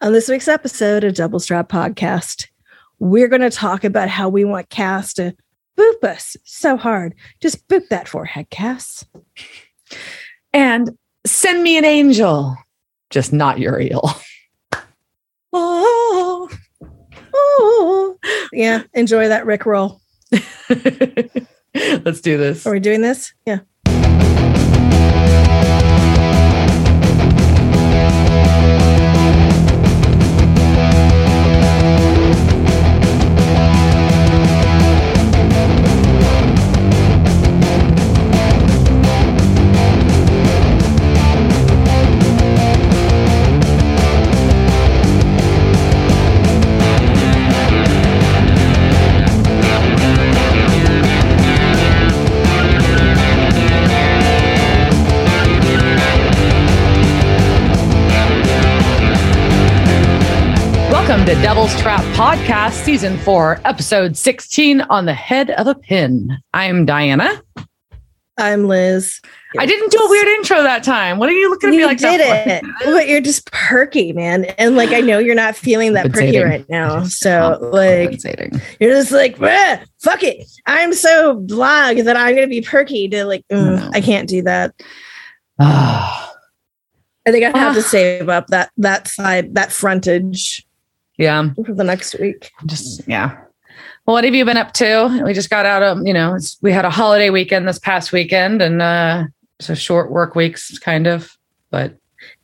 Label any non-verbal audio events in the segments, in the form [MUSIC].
On this week's episode of Devil's Trap Podcast, we're going to talk about how we want Cass to boop us so hard. Just boop that forehead, Cass. And send me an angel, just not Uriel. [LAUGHS] Oh, oh. Yeah, enjoy that Rick roll. [LAUGHS] Let's do this. Are we doing this? Yeah. Devil's Trap Podcast, Season 4, Episode 16 on the Head of a Pin. I'm Diana. I'm Liz. I didn't do a weird intro that time. What are you looking at me You like did that it, but you're just perky, man. And like, I know you're not feeling that perky right now. So, like, you're just like, "Ah, fuck it. I'm so blog that I'm going to be perky to like, mm, No. I can't do that. [SIGHS] I think I have to Ah. save up that that side, that frontage yeah, for the next week. just, yeah. Well, what have you been up to? We just got out of, you know, it's, we had a holiday weekend this past weekend and uh so short work weeks, kind of, but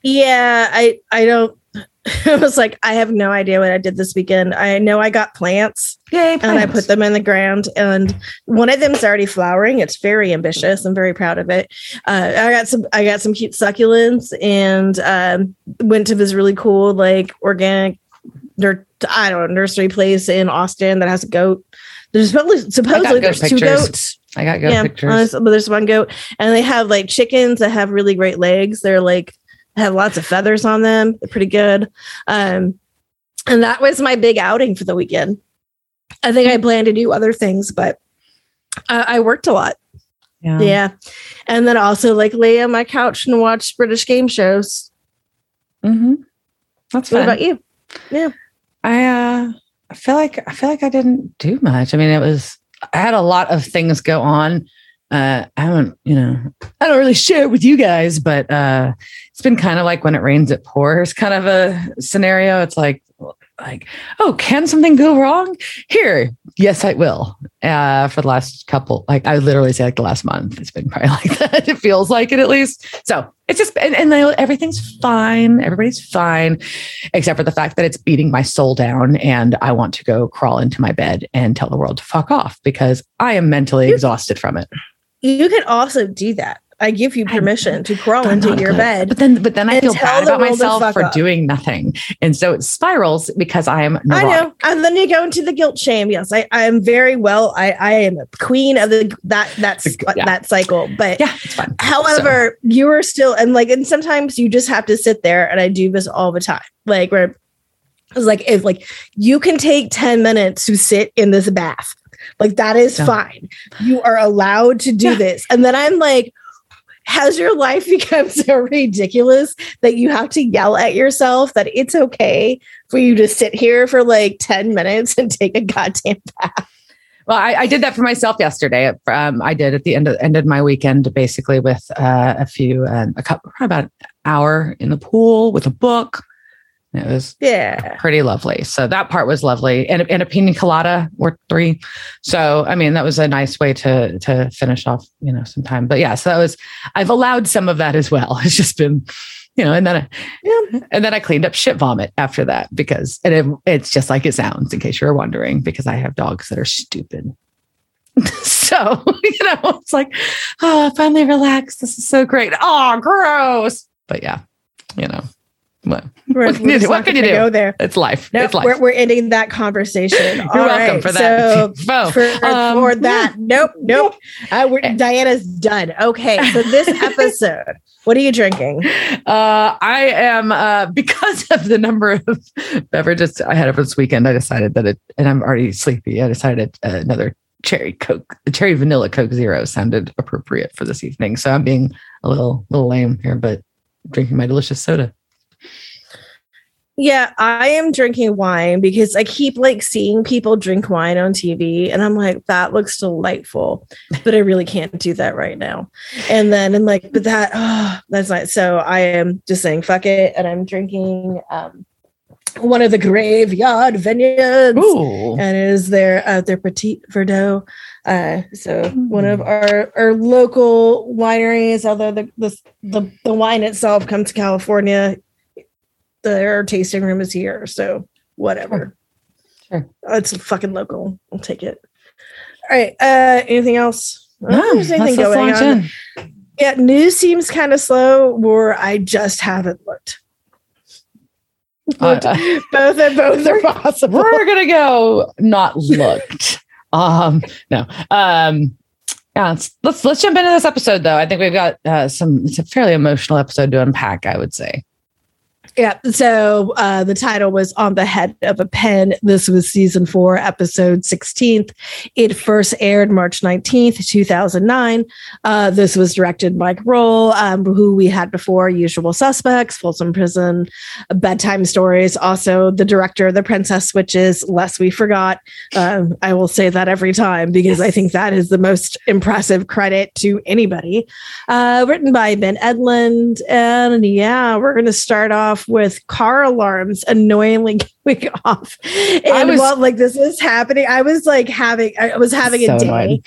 Yeah, I I don't. [LAUGHS] I was like, I have no idea what I did this weekend. I know I got plants yay, and I put them in the ground, and one of them's already flowering. It's very ambitious. I'm very proud of it. Uh, I got some. I got some cute succulents, and um, went to this really cool like organic. Nur- I don't know nursery place in Austin that has a goat. There's supposedly supposedly there's two goats. I got goat yeah, pictures. but there's one goat, and they have like chickens that have really great legs. They're like have lots of feathers on them. They're pretty good. Um, and that was my big outing for the weekend. I think I plan to do other things, but uh, I worked a lot. yeah. Yeah, and then also like lay on my couch and watch British game shows. Mm-hmm. That's What fun. about you? I uh I feel like I feel like I didn't do much. I mean, it was I had a lot of things go on. Uh I haven't, you know, I don't really share it with you guys, but uh it's been kind of like when it rains it pours kind of a scenario. It's like like, oh, can something go wrong? Here, yes, I will. Uh for the last couple, like I literally say like the last month. It's been probably [LAUGHS] like that. It feels like it at least. So it's just and, and everything's fine. Everybody's fine except for the fact that it's beating my soul down and I want to go crawl into my bed and tell the world to fuck off because I am mentally You- exhausted from it. You can also do that. I give you I- permission to crawl into your good. bed. But then but then I feel bad about myself for off. doing nothing. And so it spirals because I am I know. And then you go into the guilt shame. Yes, I, I am very well. I, I am a queen of the that that's Yeah. that cycle. But Yeah, it's fine. however, you are still and like and sometimes you just have to sit there and I do this all the time. Like where it's like if like you can take 10 minutes to sit in this bath. Like that is Yeah. fine. You are allowed to do Yeah. this. And then I'm like, has your life [LAUGHS] become so ridiculous that you have to yell at yourself that it's okay for you to sit here for like 10 minutes and take a goddamn [LAUGHS] bath? Well, I, I did that for myself yesterday. Um, I did at the end of ended my weekend basically with uh, a few, um, a couple, about an hour in the pool with a book. It was Yeah. pretty lovely. So that part was lovely, and and a pina colada or three. So I mean, that was a nice way to to finish off, you know, some time. But yeah, so that was I've allowed some of that as well. [LAUGHS] It's just been, you know, and then I, Yeah. and then I cleaned up shit vomit after that because and it, it's just like it sounds. In case you're wondering, because I have dogs that are stupid. [LAUGHS] so [LAUGHS] you know, it's like, oh, I finally relaxed. This is so great. Oh, gross. But yeah, you know, what We're, What can we're you do? What can you do? Go there. it's life. No, it's life. we're, we're ending that conversation. [LAUGHS] You're All welcome right, for that. So [LAUGHS] for, um, for that, [LAUGHS] nope, nope. Uh, we're, Diana's done. Okay, so this episode, what are you drinking? Uh, I am uh, because of the number of beverages I had over this weekend. I decided that it, and I'm already sleepy. I decided uh, another cherry Coke, cherry vanilla Coke Zero sounded appropriate for this evening. So I'm being a little little lame here, but drinking my delicious soda. Yeah, I am drinking wine because I keep like seeing people drink wine on TV and I'm like, that looks delightful. But I really can't do that right now. And then I'm like, but that oh, that's not so I am just saying fuck it. And I'm drinking um one of the graveyard vineyards. Ooh. And it is their uh their Petit Verdot. Uh so one of Mm. our our local wineries, although the the the, the wine itself comes to California their tasting room is here, so whatever. Sure. It's fucking local. I'll take it. All right. Uh anything else? No, there's anything going on. in. Yeah, news seems kind of slow, or I just haven't looked. Uh, [LAUGHS] both and both are possible. we're gonna go not looked. [LAUGHS] um, no. Um, yeah, let's, let's let's jump into this episode though. I think we've got uh, some. It's a fairly emotional episode to unpack. I would say. Yeah. So uh, the title was On the Head of a Pin. This was season four, episode 16th. It first aired March 19th, 2009. Uh, this was directed by Rohl, um, who we had before Usual Suspects, Folsom Prison, Bedtime Stories. Also, the director of The Princess Switches, Less We Forgot. Um, I will say that every time because I think that is the most impressive credit to anybody. Uh, written by Ben Edlund. And yeah, we're going to start off with car alarms annoyingly [LAUGHS] going off. And I was- while like this is happening, I was like having, I was having So a day.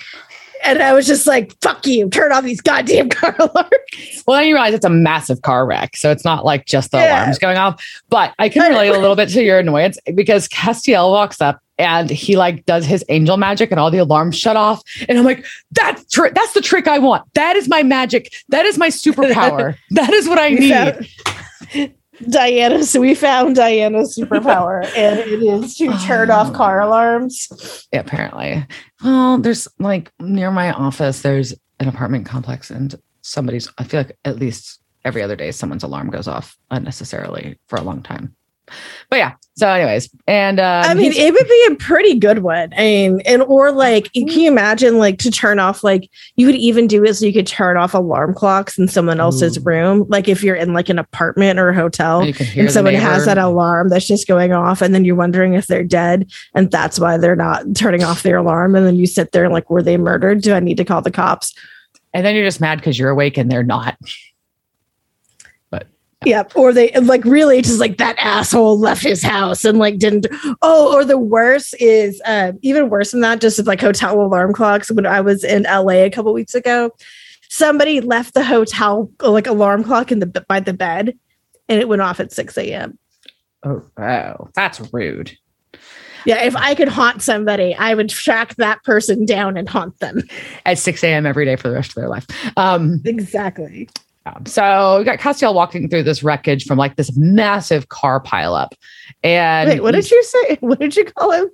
And I was just like, fuck you, turn off these goddamn [LAUGHS] car alarms. Well, then you realize it's a massive car wreck, so it's not like just the Yeah. alarms going off. But I can relate a little bit to your annoyance because Castiel walks up and he like does his angel magic and all the alarms shut off, and I'm like, that's tr- that's the trick I want. That is my magic. That is my [LAUGHS] superpower. that is what I need. Diana, so we found Diana's superpower, and it is to [SIGHS] turn off car alarms. Yeah, apparently. Well, there's like near my office, there's an apartment complex, and somebody's, I feel like at least every other day, someone's alarm goes off unnecessarily for a long time. But yeah. So, anyways, and uh, I mean, it would be a pretty good one. I mean, and or like, can you imagine like to turn off like you could even do it so you could turn off alarm clocks in someone else's Ooh. room, like if you're in like an apartment or a hotel. you And the someone has that alarm that's just going off, and then you're wondering if they're dead, and that's why they're not turning off their alarm. And then you sit there like, were they murdered? Do I need to call the cops? and then you're just mad because you're awake and they're not. Yep. Or they like really just like that asshole left his house and like didn't. Oh, or the worst is uh, even worse than that, just like hotel alarm clocks. When I was in LA a couple weeks ago, somebody left the hotel like alarm clock in the by the bed and it went off at 6 a.m. Oh, wow. That's rude. Yeah. If I could haunt somebody, I would track that person down and haunt them. At 6 a.m. every day for the rest of their life. Um, Exactly. So we got Castiel walking through this wreckage from like this massive car pileup. And Wait, what did you say? [LAUGHS] What did you call him?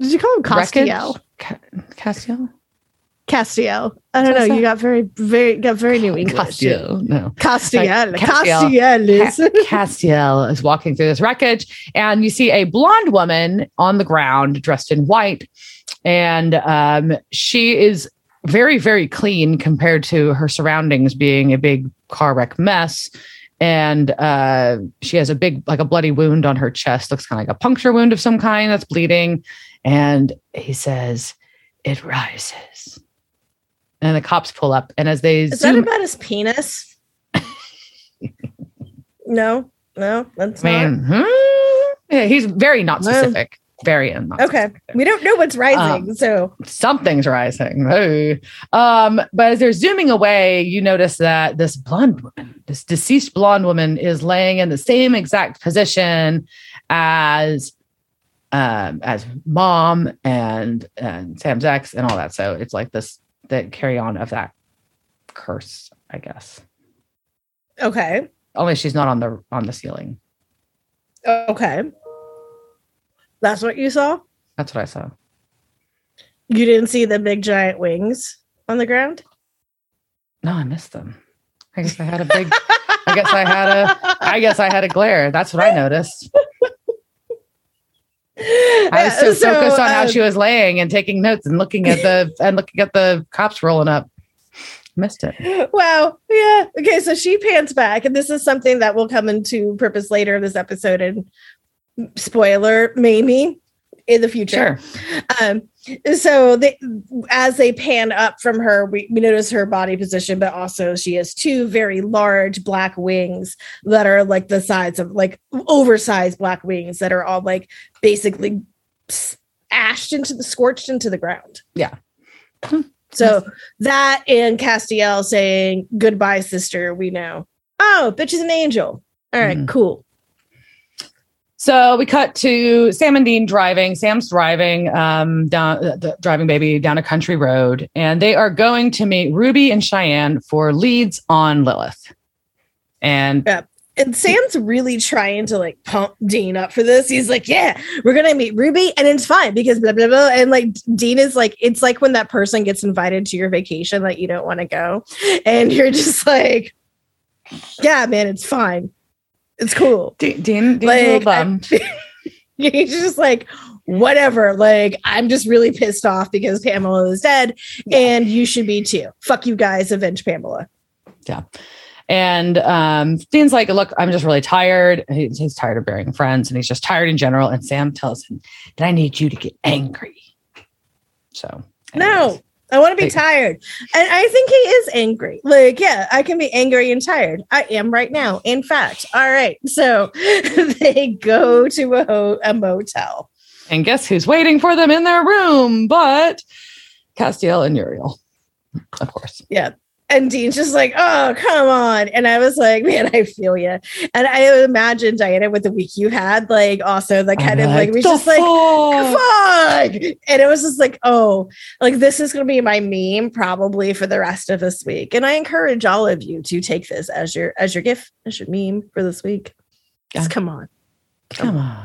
Did you call him Castiel? Ca- Castiel? Castiel. I don't What's know. that? You got very, very, got very new English. Castiel. No. Castiel. Like Castiel. Castiel is. Ca- Castiel is walking through this wreckage, and you see a blonde woman on the ground dressed in white. And um, she is very, very clean compared to her surroundings being a big car wreck mess. And uh, she has a big, like a bloody wound on her chest, looks kind of like a puncture wound of some kind that's bleeding. And he says, It rises. And the cops pull up, and as they Is that about his penis? [LAUGHS] no, no, that's I not. hmm? yeah, he's very not specific. Very not Okay, we don't know what's rising, Um, so Something's rising. Oh. Um, but as they're zooming away, you notice that this blonde woman, this deceased blonde woman, is laying in the same exact position as um as mom and and Sam's ex and all that. So it's like this that carry on of that curse, I guess. okay, Only she's not on the on the ceiling. okay. That's what you saw. That's what I saw. You didn't see the big giant wings on the ground. No, I missed them. I guess I had a big. I guess I had a. I guess I had a glare. That's what I noticed. I was so, So, focused on how um, she was laying and taking notes and looking at the [LAUGHS] and looking at the cops rolling up. Missed it. Wow. Yeah. Okay. So she pans back, and this is something that will come into purpose later in this episode. And spoiler, maybe in the future. Sure. Um, so they, as they pan up from her, we, we notice her body position, but also she has two very large black wings that are like the size of like oversized black wings that are all like basically ashed into the scorched into the ground. Yeah. So that and Castiel saying goodbye, sister. We know. Oh, bitch is an angel. All right, Mhm. cool. So we cut to Sam and Dean driving. Sam's driving um, down, uh, the, driving baby down a country road, and they are going to meet Ruby and Cheyenne for leads on Lilith. And And Sam's really trying to like pump Dean up for this. He's like, "Yeah, we're gonna meet Ruby, and it's fine because blah blah blah." And like Dean is like, it's like when that person gets invited to your vacation that you don't want to go, and you're just like, "Yeah, man, it's fine, it's cool." De- Dean, Dean's a little Like, bummed. [LAUGHS] He's just like, whatever. Like, I'm just really pissed off because Pamela is dead, and you should be too. Fuck you guys, avenge Pamela. Yeah. And um, Dean's like, look, I'm just really tired. He- He's tired of burying friends and he's just tired in general. And Sam tells him that I need you to get angry. So, No, anyways. I want to be tired. And I think he is angry. Like, yeah, I can be angry and tired. I am right now. In fact. All right. So [LAUGHS] they go to a, a motel. And guess who's waiting for them in their room? But Castiel and Uriel, of course. And Dean's just like, oh, come on. And I was like, man, I feel you. And I imagine Diana with the week you had, like, also the kind of like, we "The just like, fuck?" And it was just like, oh, like this is going to be my meme probably for the rest of this week. And I encourage all of you to take this as your as your gift, as your meme for this week. Just Yeah. come on. Come on.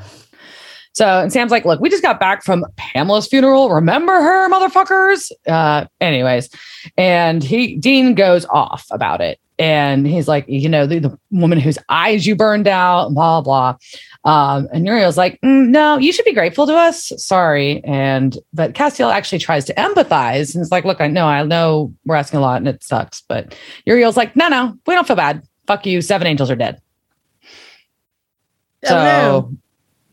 So and Sam's like, look, we just got back from Pamela's funeral. Remember her, motherfuckers? Uh, anyways, and he Dean goes off about it. And he's like, you know, the, the woman whose eyes you burned out, blah, blah. Um, and Uriel's like, "Mm, no, you should be grateful to us. Sorry. And but Castiel actually tries to empathize and it's like, look, I know, I know we're asking a lot and it sucks. But Uriel's like, no, no, we don't feel bad. Fuck you. Seven angels are dead. So.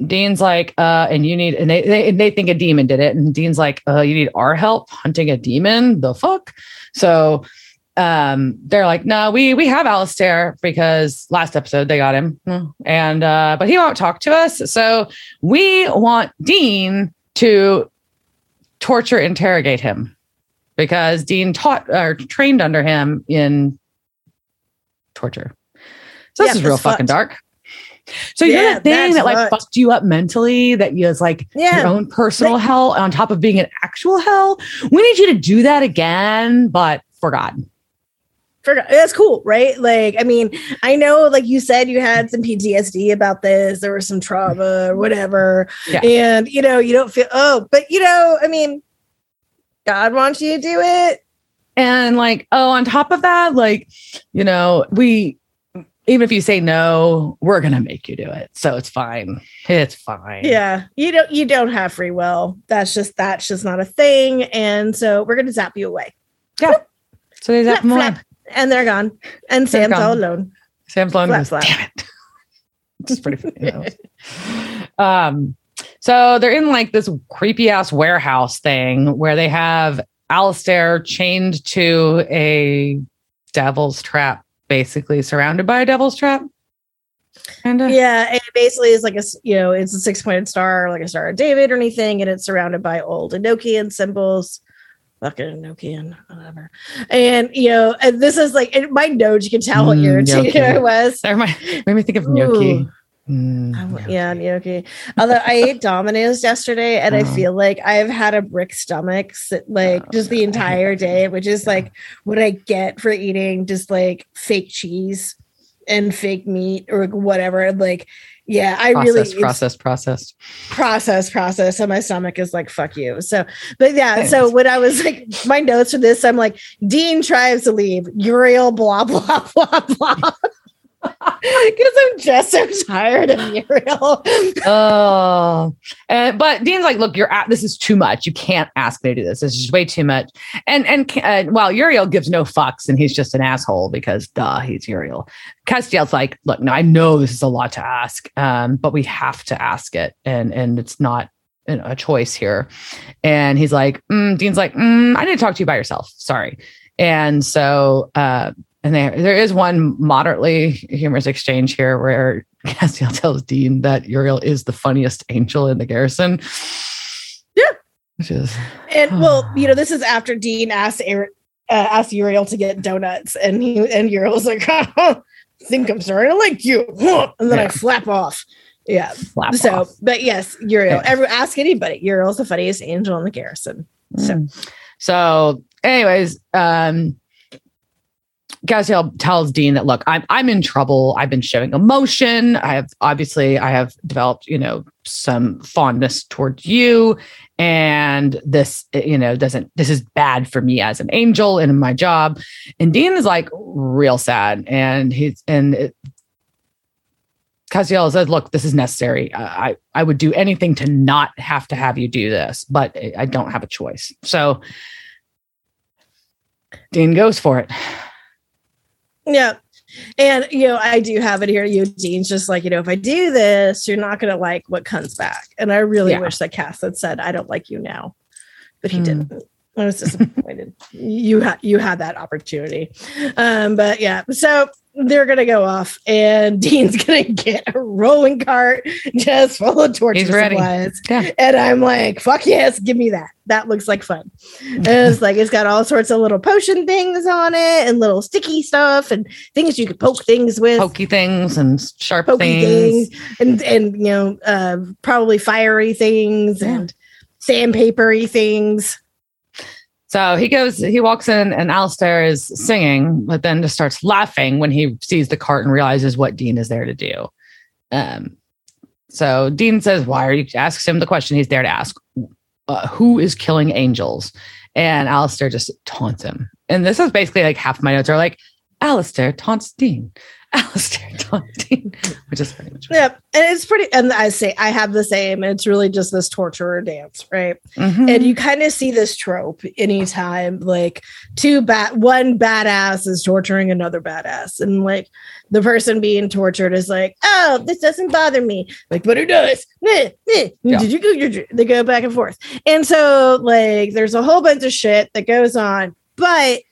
Dean's like, uh, and you need, and they, they they think a demon did it, and Dean's like, uh, you need our help hunting a demon. The fuck. So, um, they're like, no, we we have Alistair because last episode they got him, and uh, but he won't talk to us. So we want Dean to torture interrogate him because Dean taught or trained under him in torture. So this Yeah, is real fucking fucked. dark. So you're Yeah, the thing that like fucked. fucked you up mentally, that you was like Yeah. your own personal hell on top of being an actual hell. We need you to do that again, but for God. Forgot. That's cool, right? Like, I mean, I know, like you said, you had some PTSD about this. There was some trauma or whatever. Yeah. And, you know, you don't feel, oh, but, you know, I mean, God wants you to do it. And like, oh, on top of that, like, you know, we even if you say no, we're gonna make you do it. So it's fine. It's fine. Yeah. You don't, you don't have free will. That's just, that's just not a thing. And so we're going to zap you away. Yeah. So they zap Flap, more. flap. And they're gone. And They're Sam's all gone. alone. Sam's Lone Flap, goes, flap. damn it. Just pretty funny. [LAUGHS] um, so they're in like this creepy ass warehouse thing where they have Alistair chained to a devil's trap, basically surrounded by a devil's trap. And Yeah, and it basically is like a you know it's a six pointed star, like a star of David or anything, and it's surrounded by old Enochian symbols. Fucking Enochian, whatever. And you know, and this is like in my notes. You can tell what Mm, irritated Gnocchi. I was. that remind, made me think of gnocchi. Ooh. Mm, I w- gnocchi. yeah, gnocchi. Although I ate Domino's yesterday, and I Oh. feel like I've had a brick stomach, like Oh, just the [LAUGHS] entire day, which is Yeah. like what I get for eating just like fake cheese and fake meat or whatever. Like, yeah, I really process, process, processed, processed. process process So my stomach is like fuck you so but yeah so when i was like my notes for this i'm like dean tries to leave uriel blah blah [LAUGHS] blah blah Because I'm just so tired of Uriel. oh, and, but Dean's like, look, you're at this is too much. You can't ask me to do this. This is way too much. And and uh, well, Uriel gives no fucks, and he's just an asshole because duh, he's Uriel. Castiel's like, look, no, I know this is a lot to ask, um, but we have to ask it, and and it's not a choice here. And he's like, mm, Dean's like, mm, I need to talk to you by yourself. Sorry. And so uh, and there, there is one moderately humorous exchange here where Castiel tells Dean that Uriel is the funniest angel in the garrison. Yeah. Which is. And [SIGHS] well, you know, this is after Dean asked, uh, asked Uriel to get donuts, and he and Uriel's like, oh, think I'm sorry, I like you. [LAUGHS] And then yeah. I flap off. Yeah. Flap so, off. but yes, Uriel, every, ask anybody. Uriel's the funniest angel in the garrison. So, mm. so anyways, um, Castiel tells Dean that look, I'm I'm in trouble. I've been showing emotion. I have obviously I have developed, you know, some fondness towards you. And this, you know, doesn't this is bad for me as an angel and in my job. And Dean is like real sad. And he's and it, Castiel says, look, this is necessary. I I would do anything to not have to have you do this, but I don't have a choice. So Dean goes for it. Yeah. And you know, I do have it here. You, Dean's just like, you know, if I do this, you're not gonna like what comes back. And I really yeah. wish that Cass had said, I don't like you now. But he mm. didn't. I was disappointed. you had you had that opportunity. Um, but yeah, so they're gonna go off, and [LAUGHS] Dean's gonna get a rolling cart just full of torture He's ready. supplies. Yeah. And I'm like, fuck yes, give me that. That looks like fun. and it's like it's got all sorts of little potion things on it, and little sticky stuff, and things you could poke things with, pokey things and sharp things. things, and and you know, uh, probably fiery things yeah. and sandpapery things. So he goes, he walks in, and Alistair is singing, but then just starts laughing when he sees the cart and realizes what Dean is there to do. Um, so Dean says, "Why are you?" Asks him the question he's there to ask, uh, "Who is killing angels?" And Alistair just taunts him. And this is basically like half of my notes are like, Alistair taunts Dean. Alistair taunting, which is pretty much. Yep. And it's pretty, and I say I have the same. It's really just this torturer dance, right? Mm-hmm. And you kind of see this trope anytime like two bat one badass is torturing another badass. And like the person being tortured is like, oh, this doesn't bother me. Like, but it does. Yeah. Did you go? They go back and forth. And so like there's a whole bunch of shit that goes on. But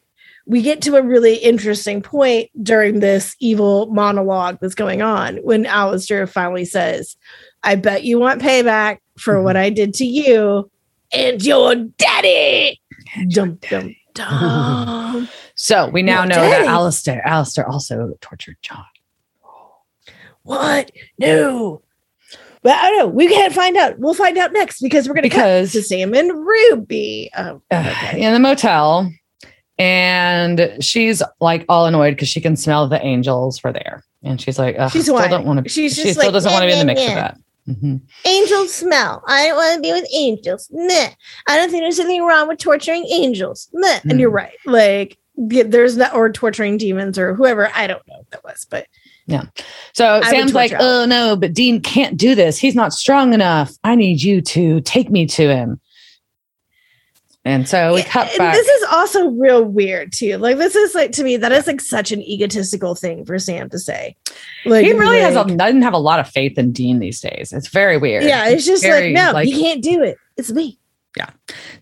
we get to a really interesting point during this evil monologue that's going on when Alistair finally says, I bet you want payback for mm-hmm. what I did to you and your daddy. And dum, dum, dum. [LAUGHS] so we now your know daddy. that Alistair, Alistair also tortured John. What? No. But I don't know. We can't find out. We'll find out next because we're going to cut to Sam and Ruby. Oh, okay. in the motel and she's like all annoyed because she can smell the angels were there, and she's like, she's still don't want to. She's she still like, doesn't want to be in the mix of that. Mm-hmm. Angels smell. I don't want to be with angels. Meh. I don't think there's anything wrong with torturing angels. Meh. Mm-hmm. And you're mm. right. Like there's not or torturing demons or whoever. I don't know what that was, but yeah. So I Sam's like, oh no, but Dean can't do this. He's not strong enough. I need you to take me to him. And so we cut back. This is also real weird too. Like this is like to me that is like such an egotistical thing for Sam to say. Like he really like, has a, doesn't have a lot of faith in Dean these days. It's very weird. Yeah, it's just very, like no, like, he can't do it. It's me. Yeah.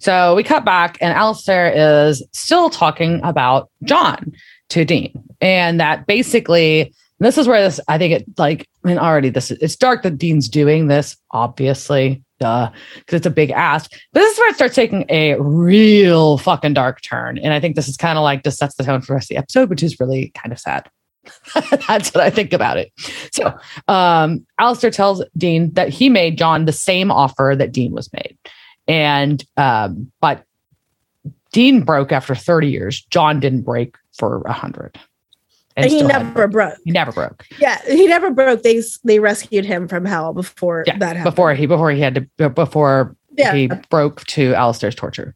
So we cut back, and Alistair is still talking about John to Dean, and that basically this is where this I think it like I mean already this it's dark that Dean's doing this obviously duh, because it's a big ask. But this is where it starts taking a real fucking dark turn. And I think this is kind of like just sets the tone for the rest of the episode, which is really kind of sad. [LAUGHS] That's what I think about it. So um Alistair tells Dean that he made John the same offer that Dean was made. And um, but Dean broke after 30 years. John didn't break for a hundred. And, he never broke. He never broke. Yeah, he never broke. They they rescued him from hell before yeah, that happened. Before he before he had to before yeah. he broke to Alistair's torture.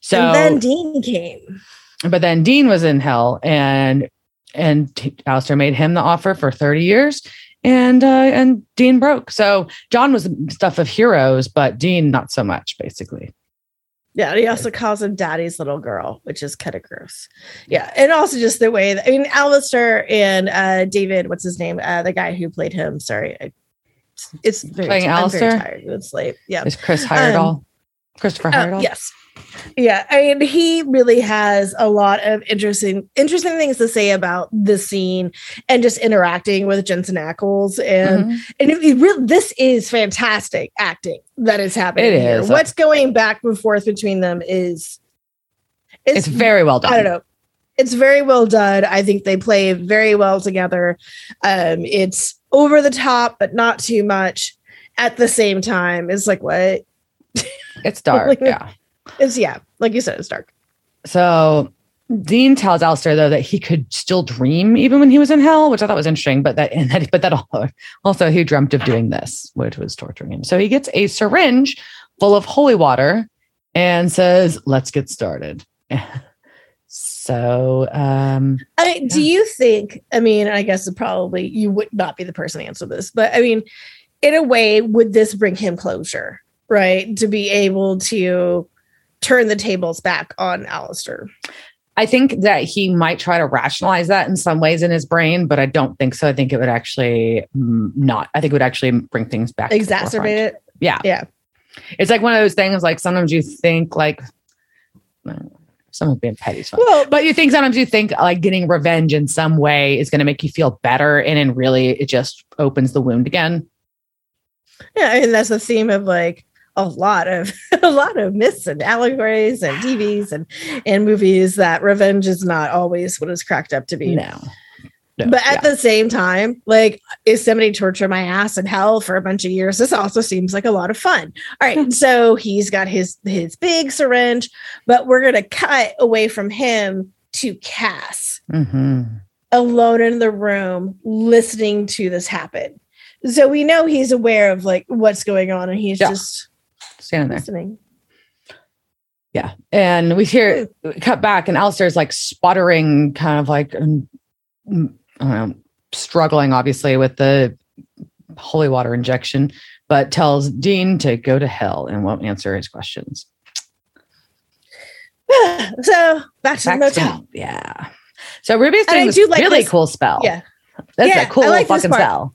So and then Dean came. But then Dean was in hell and and Alistair made him the offer for 30 years. And uh, and Dean broke. So John was stuff of heroes, but Dean not so much, basically. Yeah, and he also calls him daddy's little girl, which is kind of gross. Yeah, and also just the way that I mean, Alistair and uh, David, what's his name? Uh, the guy who played him. Sorry, I, it's very, Playing I'm very Alistair? tired. It's late. Yeah, Is Chris Heyerdahl? Christopher Uh, yes. Yeah, I mean, he really has a lot of interesting, interesting things to say about the scene and just interacting with Jensen Ackles, and Mhm. and it, it really, this is fantastic acting that is happening. It here. is. What's going back and forth between them is It's very well done. I don't know. It's very well done. I think they play very well together. Um, it's over the top, but not too much. At the same time, it's like what? It's dark. [LAUGHS] Like- yeah. It's yeah, like you said, it's dark. So Dean tells Alistair though that he could still dream even when he was in hell, which I thought was interesting. But that [LAUGHS] and that but that also, also he dreamt of doing this, which was torturing him. So he gets a syringe full of holy water and says, "Let's get started." [LAUGHS] so um I do Yeah. you think? I mean, I guess it probably you would not be the person to answer this, but I mean, in a way, would this bring him closure, right? To be able to turn the tables back on Alistair. I think that he might try to rationalize that in some ways in his brain, but I don't think so. I think it would actually mm, not. I think it would actually bring things back. to the forefront. Exacerbate it. Yeah. Yeah. It's like one of those things like sometimes you think like someone's being petty. Well, But you think sometimes you think like getting revenge in some way is going to make you feel better. And then really it just opens the wound again. Yeah, and that's the theme of like a lot of [LAUGHS] a lot of myths and allegories and TVs and and movies that revenge is not always what it's cracked up to be. No. No, But at yeah. the same time, like if somebody tortured my ass in hell for a bunch of years, this also seems like a lot of fun. All right, [LAUGHS] so he's got his his big syringe, but we're gonna cut away from him to Cass Mhm. alone in the room listening to this happen. So we know he's aware of like what's going on and he's Yeah. just standing there. listening. Yeah. And we hear cut back and Alistair's like sputtering, kind of like, um, mm, I don't know, struggling obviously with the holy water injection, but tells Dean to go to hell and won't answer his questions. [SIGHS] so back to Back the to- motel. yeah. So Ruby's doing this do like really this- cool spell. Yeah. That's Yeah, a cool like fucking spell.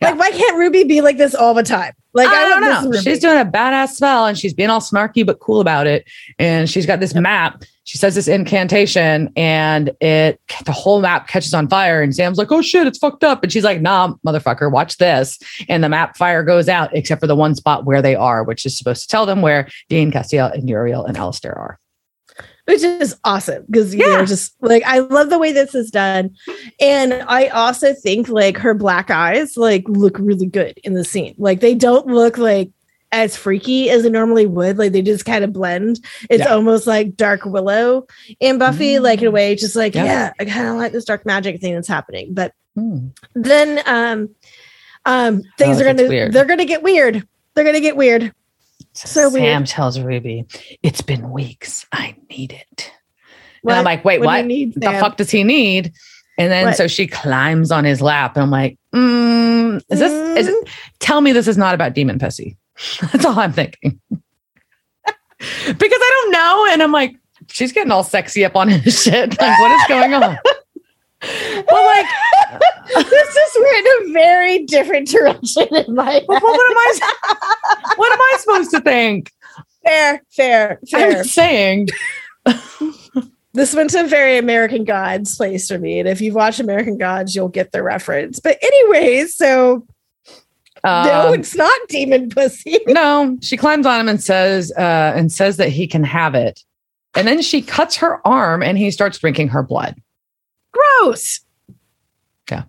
Yeah. Like, why can't Ruby be like this all the time? Like, I don't know. this Ruby. She's doing a badass spell and she's being all snarky but cool about it. And she's got this Yep. map. She says this incantation and it the whole map catches on fire. And Sam's like, oh shit, it's fucked up. And she's like, nah, motherfucker, watch this. And the map fire goes out except for the one spot where they are, which is supposed to tell them where Dean, Castiel, and Uriel and Alistair are. Which is awesome because you Yeah. know just like I love the way this is done, and I also think like her black eyes like look really good in the scene. Like they don't look like as freaky as they normally would. Like they just kind of blend. It's Yeah. almost like Dark Willow in Buffy, like in a way, just like Yeah. yeah, I kind of like this dark magic thing that's happening. But Hmm. then um um things Oh, are gonna they're gonna get weird. They're gonna get weird. So weird. Sam tells Ruby, it's been weeks. I need it. What- and I'm like, wait, what what? need, the fuck does he need? And then What? so she climbs on his lap, and I'm like, mm, is this? Is it? Tell me this is not about demon pussy. [LAUGHS] That's all I'm thinking. [LAUGHS] because I don't know, and I'm like, she's getting all sexy up on his [LAUGHS] shit. Like, what is going on? Well, like, [LAUGHS] this just went in a very different direction in my what, am I? [LAUGHS] What am I supposed to think? fair, fair, fair. I'm saying. [LAUGHS] this went to a very American Gods place for me. And if you've watched American Gods, you'll get the reference. But anyways, so no, um, it's not demon pussy. no, she climbs on him and says, uh, and says that he can have it. And then she cuts her arm and he starts drinking her blood. Gross. Yeah.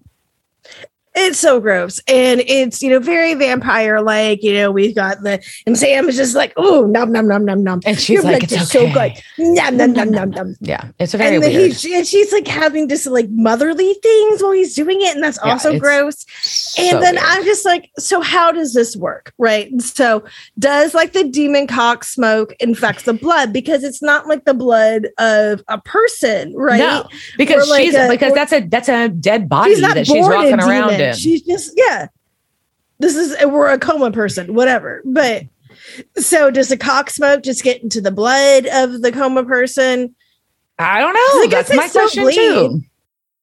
It's so gross. And it's, you know, very vampire like. You know, we've got the, and Sam is just like, oh, nom, nom, nom, nom, nom. And she's Your like, it's okay. so good. Nom, nom, nom, nom, nom. [LAUGHS] Yeah, it's a very And, then he, weird. and she's like having just like motherly things while he's doing it. And that's Yeah, also gross. And so then weird. I'm just like, so how does this work? Right. So, does like the demon cock smoke infects the blood? Because it's not like the blood of a person, right? No, because Or like she's a- because or- that's a that's a dead body she's that she's walking around demon. in. She's just, yeah. This is, we're a coma person, whatever. But so, does the cock smoke just get into the blood of the coma person? I don't I know. guess That's my question bleed. too.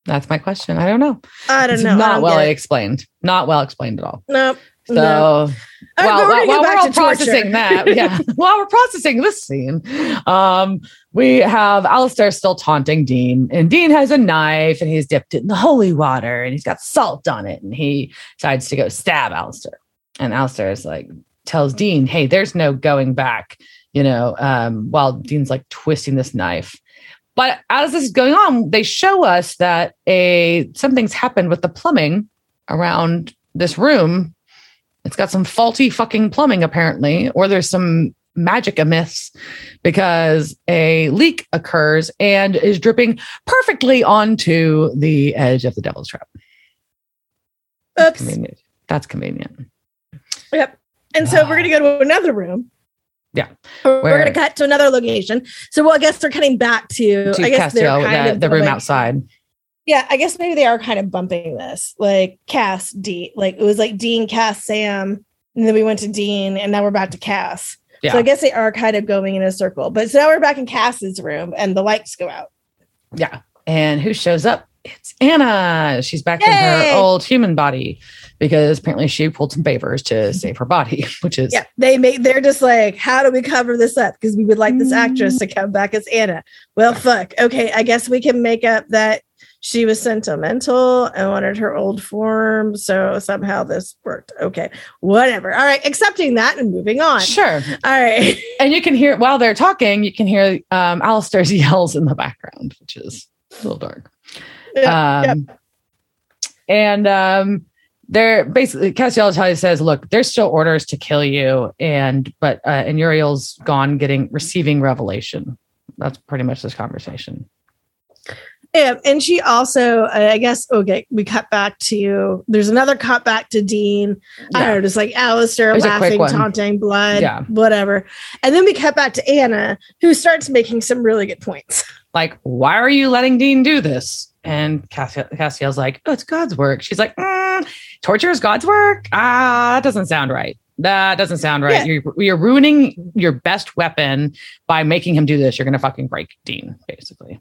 That's my question. I don't know. I don't It's know. Not don't well explained. Not well explained at all. Nope. So no. All right, well, but we're while, while we're all to torture. processing that, [LAUGHS] yeah, while we're processing this scene, um, we have Alistair still taunting Dean, and Dean has a knife and he's dipped it in the holy water and he's got salt on it, and he decides to go stab Alistair. And Alistair is like, tells Dean, hey, there's no going back, you know, um, while Dean's like twisting this knife. But as this is going on, they show us that a something's happened with the plumbing around this room it's got some faulty fucking plumbing, apparently, or there's some magic amiss because a leak occurs and is dripping perfectly onto the edge of the devil's trap. Oops. Convenient. That's convenient. Yep. And so we're going to go to another room. Yeah. We're going to cut to another location. So, well, I guess they're cutting back to, To I guess they're kind the, of the room like- outside. Yeah, I guess maybe they are kind of bumping this, like Cass, Dean, like it was like Dean, Cass, Sam, and then we went to Dean, and now we're back to Cass. Yeah. So I guess they are kind of going in a circle. But so now we're back in Cass's room, and the lights go out. Yeah. And who shows up? It's Anna. She's back in her old human body because apparently she pulled some favors to [LAUGHS] save her body, [LAUGHS] which is Yeah, they make they're just like, how do we cover this up? Because we would like this Mm. actress to come back as Anna. Well, fuck. Okay, I guess we can make up that she was sentimental and wanted her old form. So somehow this worked. Okay, whatever. All right, accepting that and moving on. sure. All right. [LAUGHS] And you can hear while they're talking, you can hear um Alistair's [LAUGHS] yells in the background, which is a little dark. [LAUGHS] Yeah, Um, And um, they're basically Castiel says, "Look, there's still orders to kill you, and but uh, and Uriel's gone getting receiving revelation. That's pretty much this conversation. Yeah, and she also, uh, I guess, okay, we cut back to, there's another cut back to Dean. I don't know, just like Alistair It was a quick laughing, taunting, blood, Yeah. whatever. And then we cut back to Anna, who starts making some really good points. [LAUGHS] Like, why are you letting Dean do this? And Castiel, Castiel's like, oh, it's God's work. She's like, mm, torture is God's work. Ah, that doesn't sound right. That doesn't sound right. Yeah. You're, you're ruining your best weapon by making him do this. You're going to fucking break Dean, basically.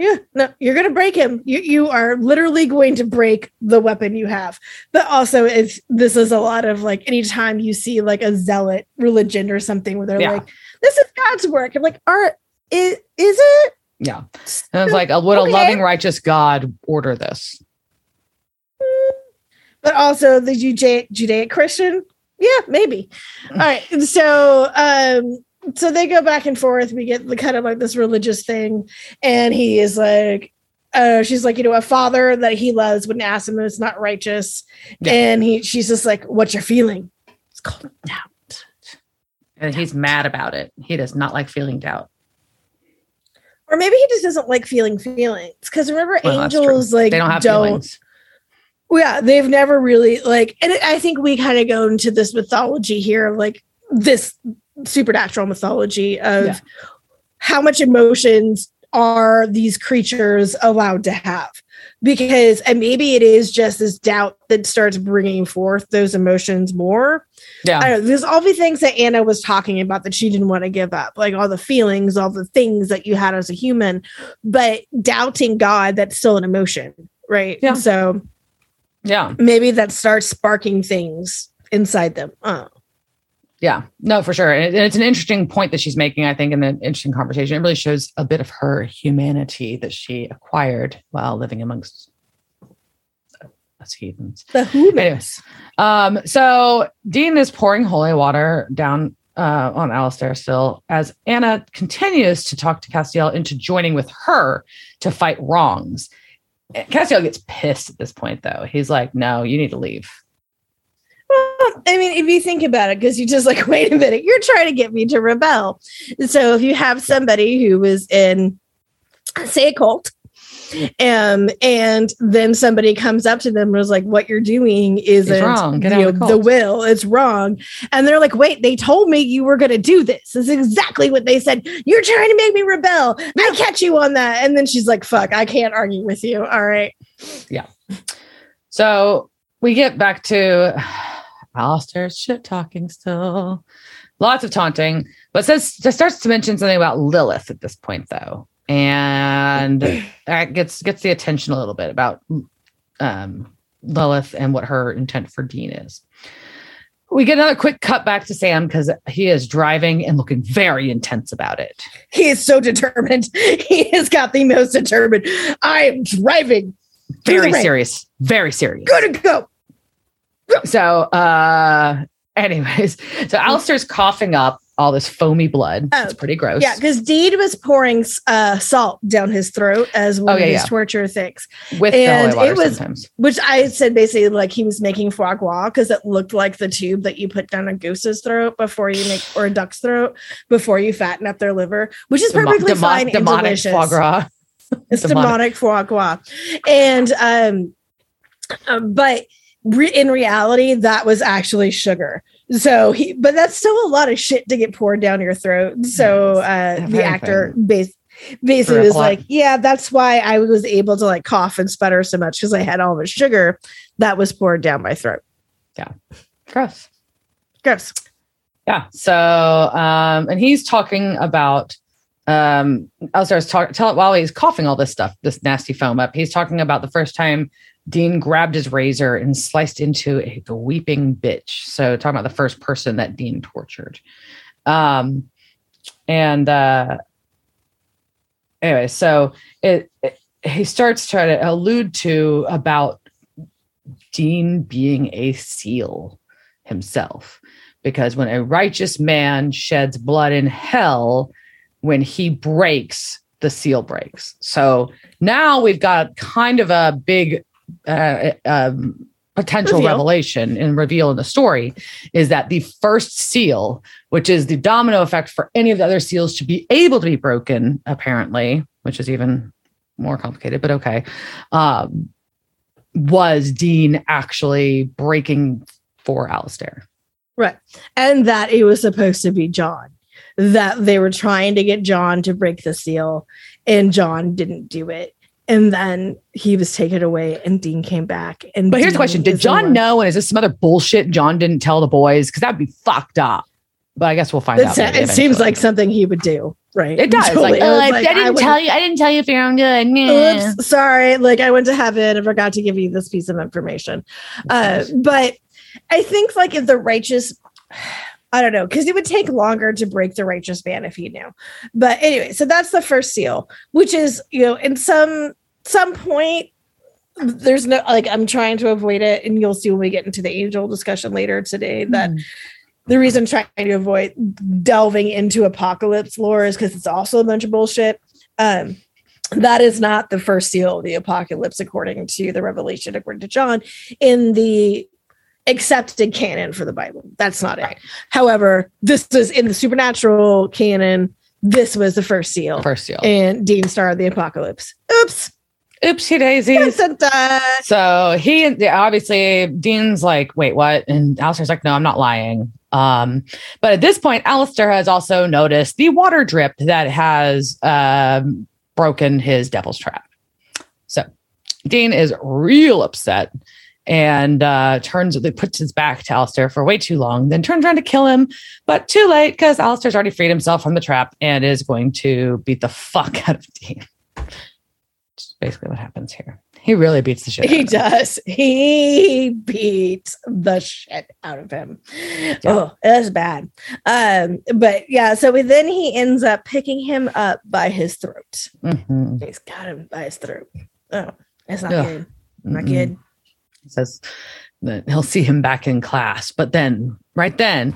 Yeah, no, you're gonna break him. You you are literally going to break the weapon you have. But also, it's this is a lot of like anytime you see like a zealot religion or something where they're Yeah. like, "This is God's work." I'm like, "Are is is it?" Yeah. And it's like, uh, would a Okay. loving, righteous God order this? But also the Judaic Judaic Christian, yeah, maybe. [LAUGHS] All right, so um, so they go back and forth. We get the kind of like this religious thing, and he is like. Uh, she's like, you know, a father that he loves wouldn't ask him if it's not righteous. Yeah. And he she's just like, What's your feeling? It's called doubt. And he's mad about it. He does not like feeling doubt. Or maybe he just doesn't like feeling feelings. Because remember, Well, angels like They don't have don't feelings. Well, yeah, they've never really like, and I think we kind of go into this mythology here, of like this supernatural mythology of Yeah. how much emotions are these creatures allowed to have because and maybe it is just this doubt that starts bringing forth those emotions more Yeah. I don't know. There's all the things that Anna was talking about that she didn't want to give up, like all the feelings, all the things that you had as a human, but doubting God, that's still an emotion, right? Yeah. So Yeah. maybe that starts sparking things inside them. Oh, Yeah. No, for sure. And it's an interesting point that she's making, I think, in an interesting conversation. It really shows a bit of her humanity that she acquired while living amongst us heathens. the humans. Anyways, um, so Dean is pouring holy water down uh, on Alistair still as Anna continues to talk to Castiel into joining with her to fight wrongs. Castiel gets pissed at this point, though. He's like, "No, you need to leave." Well, I mean, if you think about it, because you just like, [LAUGHS] wait a minute, you're trying to get me to rebel. So if you have somebody who was in, say, a cult, um, and then somebody comes up to them and was like, "What you're doing isn't wrong. Get you know, the will. It's wrong." And they're like, "Wait, they told me you were going to do this. This is exactly what they said. You're trying to make me rebel. I catch you on that." And then she's like, "Fuck, I can't argue with you. All right." Yeah. So we get back to Alistair's shit talking still. Lots of taunting, but says it starts to mention something about Lilith at this point, though. And [CLEARS THROAT] that gets gets the attention a little bit about um, Lilith and what her intent for Dean is. We get another quick cut back to Sam because he is driving and looking very intense about it. He is so determined. [LAUGHS] He has got the most determined. I am driving. Very serious, very serious. Good to go. So, uh, anyways, so Alistair's coughing up all this foamy blood. Oh, it's pretty gross. Yeah, because Dean was pouring uh, salt down his throat as one Oh, yeah, of his yeah. torture things, with and it was- sometimes. which I said basically like he was making foie gras because it looked like the tube that you put down a goose's throat before you make or a duck's throat before you fatten up their liver, which is perfectly demo- fine and demonic delicious. foie gras. [LAUGHS] It's Demonic. demonic foie gras. And um, um, but re- in reality, that was actually sugar. So he, but that's still a lot of shit to get poured down your throat. So uh, the actor anything. bas- basically was like, yeah, that's why I was able to like cough and sputter so much because I had all the sugar that was poured down my throat. Yeah. Gross. Gross. Yeah. So, um, and he's talking about, um, Alistair's talk, tell while he's coughing all this stuff, this nasty foam up, he's talking about the first time Dean grabbed his razor and sliced into a the weeping bitch. So, talking about the first person that Dean tortured. Um, and, uh, anyway, so it, it he starts trying to allude to about Dean being a seal himself because when a righteous man sheds blood in hell, when he breaks, the seal breaks. So now we've got kind of a big uh, um, potential Reveal. revelation and reveal in the story is that the first seal, which is the domino effect for any of the other seals to be able to be broken, apparently, which is even more complicated, but okay, um, was Dean actually breaking for Alistair. Right. And that it was supposed to be John. That they were trying to get John to break the seal, and John didn't do it. And then he was taken away, and Dean came back. And But here's the question: Did John one- know, and is this some other bullshit John didn't tell the boys? Because that'd be fucked up. But I guess we'll find out. it seems like something he would do, right? it does. Totally. Like, oh, I, like, I didn't would- tell you. I didn't tell you if you're on good. Yeah. Oops, sorry. Like I went to heaven and forgot to give you this piece of information. Uh, but I think like if the righteous, [SIGHS] I don't know, because it would take longer to break the righteous man if he knew. But anyway, so that's the first seal, which is you know in some some point. There's no like I'm trying to avoid it, and you'll see when we get into the angel discussion later today that Hmm. the reason trying to avoid delving into apocalypse lore is because it's also a bunch of bullshit. Um, that is not the first seal of the apocalypse, according to the revelation, according to John, in the accepted canon for the Bible. That's not it. However, this is in the supernatural canon. This was the first seal, First seal. and Dean Star of the Apocalypse. Oops. Oopsie daisies. So he obviously Dean's like, wait, what? And Alistair's like, no, I'm not lying. Um, but at this point, Alistair has also noticed the water drip that has um, broken his devil's trap. So Dean is real upset and uh, turns, puts his back to Alistair for way too long, then turns around to kill him, but too late because Alistair's already freed himself from the trap and is going to beat the fuck out of Dean. Basically what happens here. He really beats the shit. out He of him. does. He beats the shit out of him. Oh, that's bad. Um, but yeah, so then he ends up picking him up by his throat. Mhm. He's got him by his throat. Oh, that's not Ugh. good. Not Mm-mm. good. He says that he'll see him back in class, but then, right then,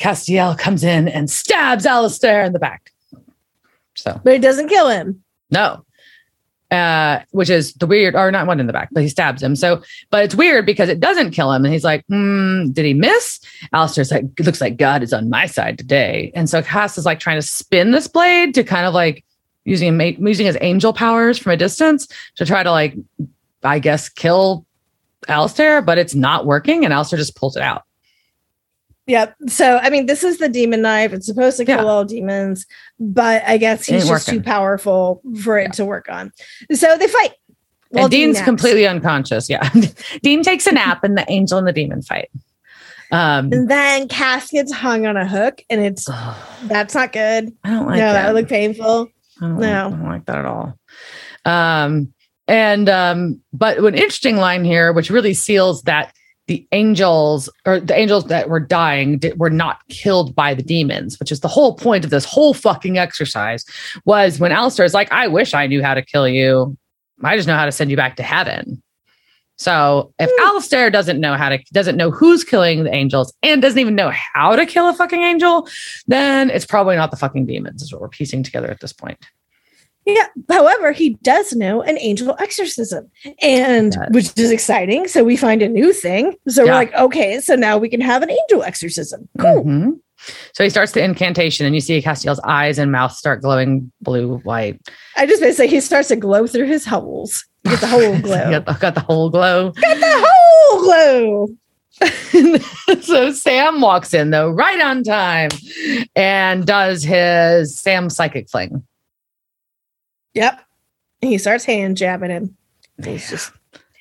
Castiel comes in and stabs Alistair in the back. So But it doesn't kill him. no, uh, which is the weird, or not one in the back, but he stabs him. So, but it's weird because it doesn't kill him. And he's like, hmm, did he miss? Alistair's like, it looks like God is on my side today. And so Cass is like trying to spin this blade to kind of like using using his angel powers from a distance to try to like, I guess, kill Alistair, but it's not working. And Alistair just pulls it out. Yep. So, I mean, this is the demon knife. It's supposed to kill Yeah. all demons, but I guess he's just working. too powerful for it to work on. So they fight. Well, and Dean's naps. completely unconscious. Yeah. [LAUGHS] Dean takes a nap and the angel and the demon fight. Um, And then Cass gets hung on a hook, and it's that's not good. I don't like no, that. that would look painful. I No. I don't like that at all. Um, and um, but an interesting line here, which really seals that the angels or the angels that were dying did, were not killed by the demons, which is the whole point of this whole fucking exercise. Was when Alistair is like, "I wish I knew how to kill you. I just know how to send you back to heaven." So if hmm. Alistair doesn't know how to doesn't know who's killing the angels and doesn't even know how to kill a fucking angel, then it's probably not the fucking demons, is what we're piecing together at this point. Yeah. However, he does know an angel exorcism, and Yes. which is exciting. So we find a new thing. So Yeah. we're like, okay, so now we can have an angel exorcism. Cool. Mhm. So he starts the incantation, and you see Castiel's eyes and mouth start glowing blue, white. I just basically say he starts to glow through his holes. Get the whole [LAUGHS] glow. got, the, got the whole glow. Got the whole glow. [LAUGHS] so Sam walks in though, right on time, and does his Sam psychic fling. Yep. And he starts hand jabbing him. He's just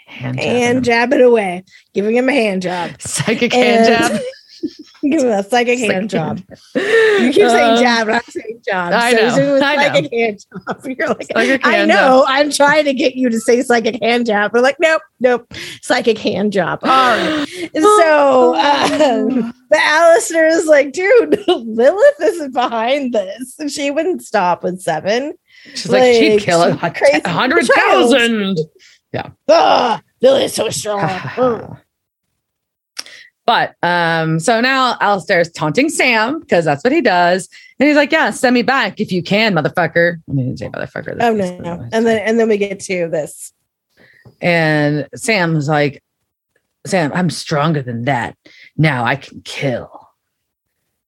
Hand, hand jab. jabbing away, giving him a hand job. Psychic hand And- jab. [LAUGHS] Give him a psychic hand job. You keep saying Um, jab, and I'm saying job. I know, a I know. psychic hand job. [LAUGHS] You're like, Psychic I hand know. I'm trying to get you to say psychic hand job. We're like, nope, nope. Psychic hand job. All right. So um, [LAUGHS] the Alistair is like, dude, Lilith is behind this. She wouldn't stop with seven. She's like, she'd like, kill a some crazy a hundred thousand. Ah, Lilith's so strong. [SIGHS] But um, so now Alistair's taunting Sam because that's what he does. And he's like, Yeah, send me back if you can, motherfucker. I mean, say motherfucker. oh no, no. And then and then we get to this. and Sam's like, Sam, I'm stronger than that. Now I can kill.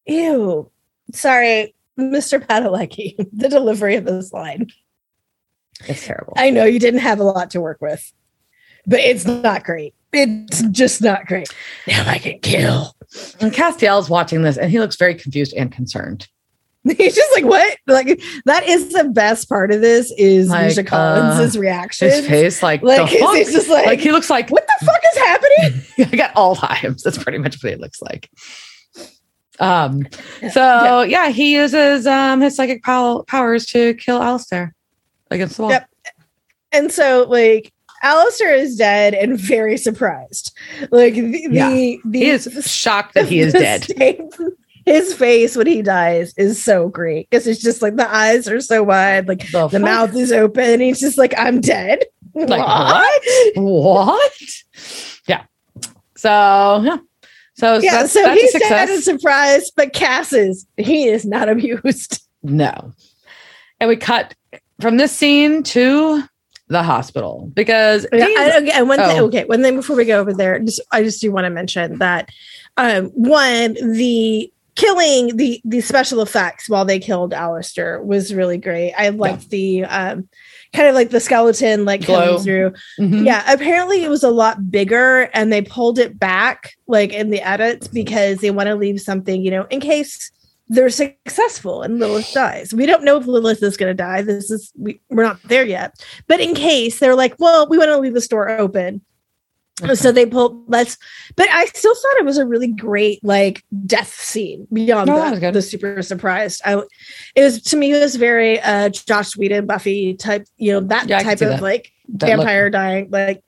Ew. Sorry, Mr. Padalecki, [LAUGHS] the delivery of this line. It's terrible. I know you didn't have a lot to work with, but it's not great. It's just not great. Now I can kill. and Castiel's watching this and he looks very confused and concerned. [LAUGHS] He's just like, what? Like that is the best part of this is Like, Misha Collins' uh, reaction. His face, like, Like the [LAUGHS] he's just like, like he looks like what the fuck is happening? I got all times. That's pretty much what he looks like. Um, so yeah, he uses um his psychic pow- powers to kill Alistair against the wall. Yep. And so like Alistair is dead and very surprised. Like the Yeah. the, the He is shocked that he is [LAUGHS] dead. state- His face when he dies is so great because it's just like the eyes are so wide, like The, the mouth is open. and He's just like, I'm dead. Like what? What? Yeah. So yeah. So Yeah, that's, so that's a he's success. and surprised, but Cass is he is not amused. No. And we cut from this scene to the hospital because Yeah, I- okay, and one thing, Oh. okay, one thing before we go over there, just I just do want to mention that um, one the killing the the special effects while they killed Alistair was really great. I liked the um, kind of like the skeleton like Glow. coming through. Mhm. Yeah, apparently it was a lot bigger, and they pulled it back like in the edits because they want to leave something, you know, in case they're successful and Lilith dies. We don't know if Lilith is going to die. This is we, we're not there yet, but in case they're like, well, we want to leave the store open. So they pulled let's but I still thought it was a really great like death scene beyond No, the, the super surprised. I it was to me it was very uh Joss Whedon, Buffy type, you know, that Yeah, type of that. like That look- vampire dying like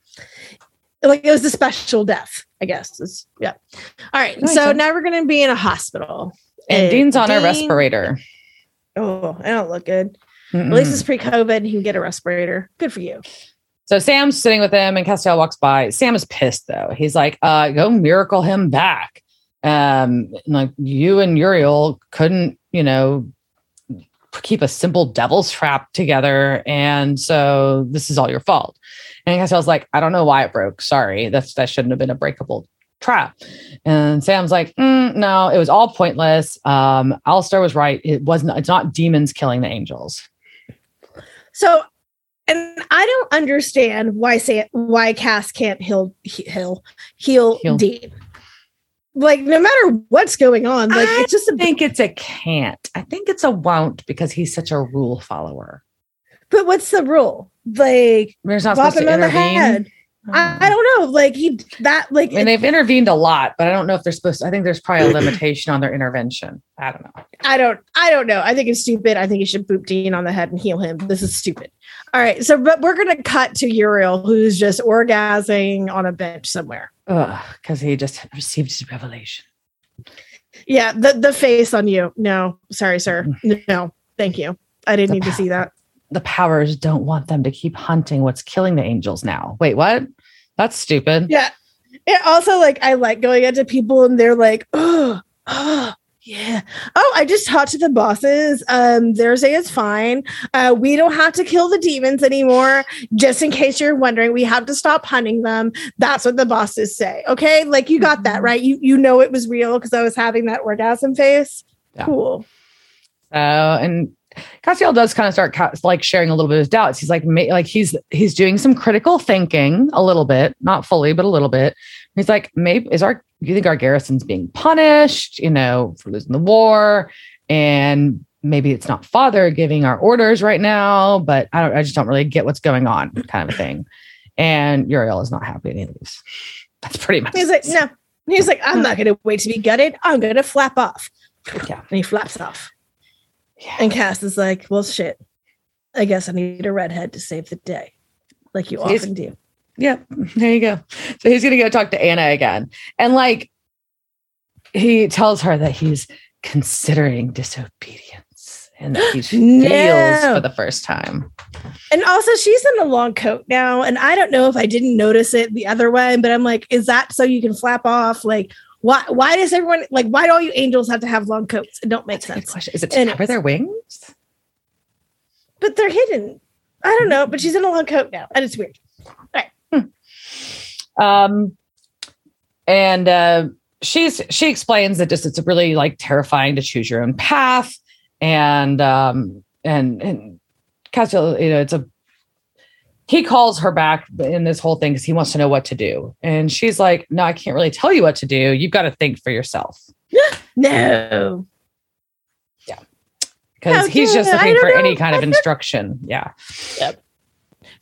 like it was a special death i guess It's- yeah all right so sense. now we're gonna be in a hospital and Dean's on a respirator. oh i don't look good Mm-mm. at least it's pre-covid he can get a respirator good for you So Sam's sitting with him and Castiel walks by. Sam is pissed though. He's like, uh, go miracle him back. Um, like you and Uriel couldn't, you know, keep a simple devil's trap together. And so this is all your fault. And was like, I don't know why it broke. Sorry. That's that shouldn't have been a breakable trap. And Sam's like, mm, no, it was all pointless. Um, Alistair was right. It wasn't, it's not demons killing the angels. So I don't understand why say why Cass can't heal heal heal, heal. Dean. Like no matter what's going on, like I it's just a think it's a can't. I think it's a won't because he's such a rule follower. But what's the rule? Like there's not supposed to intervene. I, I, um, don't know. Like he that like I mean, they've intervened a lot, but I don't know if they're supposed to. I think there's probably a limitation on their intervention. I don't know. I don't I don't know. I think it's stupid. I think you should boop Dean on the head and heal him. This is stupid. All right. So but we're gonna cut to Uriel, who's just orgasming on a bench somewhere. because he just received his revelation. Yeah, the the face on you. No, sorry, sir. No, thank you. I didn't the need to see that the powers don't want them to keep hunting what's killing the angels now. Wait, what? That's stupid. Yeah. And also, like, I like going into people and they're like, oh, oh, yeah. Oh, I just talked to the bosses. Um, they're saying it's fine. Uh, we don't have to kill the demons anymore. Just in case you're wondering, we have to stop hunting them. That's what the bosses say. Okay, like you got that mm-hmm. right. You you know it was real because I was having that orgasm face. Yeah. Cool. So, and Castiel does kind of start like sharing a little bit of his doubts. He's like, like he's he's doing some critical thinking a little bit, not fully, but a little bit. He's like, maybe is our you think our garrison's being punished, you know, for losing the war, and maybe it's not father giving our orders right now, but I don't, I just don't really get what's going on, kind of a thing. And Uriel is not happy, and he leaves. That's pretty much. He's like, no. He's like, I'm mm-hmm. not going to wait to be gutted. I'm going to flap off. Yeah, and he flaps off. Yeah. And Cass is like, well, shit. I guess I need a redhead to save the day, like you so often do. Yep. There you go. So he's going to go talk to Anna again. And like, he tells her that he's considering disobedience and that he [GASPS] no. for the first time. And also, she's in a long coat now. And I don't know if I didn't notice it the other way, but I'm like, is that so you can flap off? Like, why why does everyone like why do all you angels have to have long coats? It don't make That's sense. Is it to cover their wings? But they're hidden. I don't know, but she's in a long coat now, and it's weird. All right. Hmm. Um and uh she's she explains that just it's really like terrifying to choose your own path and um and and Castiel, you know, it's a he calls her back in this whole thing because he wants to know what to do. And she's like, No, I can't really tell you what to do. You've got to think for yourself. [LAUGHS] no. Yeah. Because he's just looking for know. any kind of [LAUGHS] instruction. Yeah. Yep.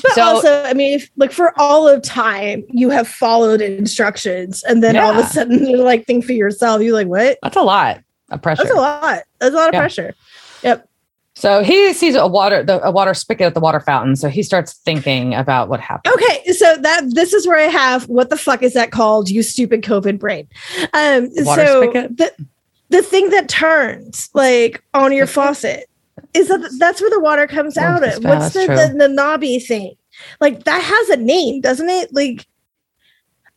But so, also, I mean, if, like for all of time, you have followed instructions, and then yeah. all of a sudden [LAUGHS] you're like, think for yourself. You're like, what? That's a lot of pressure. That's a lot. That's a lot of yeah. pressure. So he sees a water the, a water spigot at the water fountain. So he starts thinking about what happened. Okay, so that this is where I have what the fuck is that called? You stupid COVID brain. Um, water so spigot? the the thing that turns like on your [LAUGHS] faucet is that that's where the water comes oh, out of. What's the, the, the knobby thing? Like that has a name, doesn't it? Like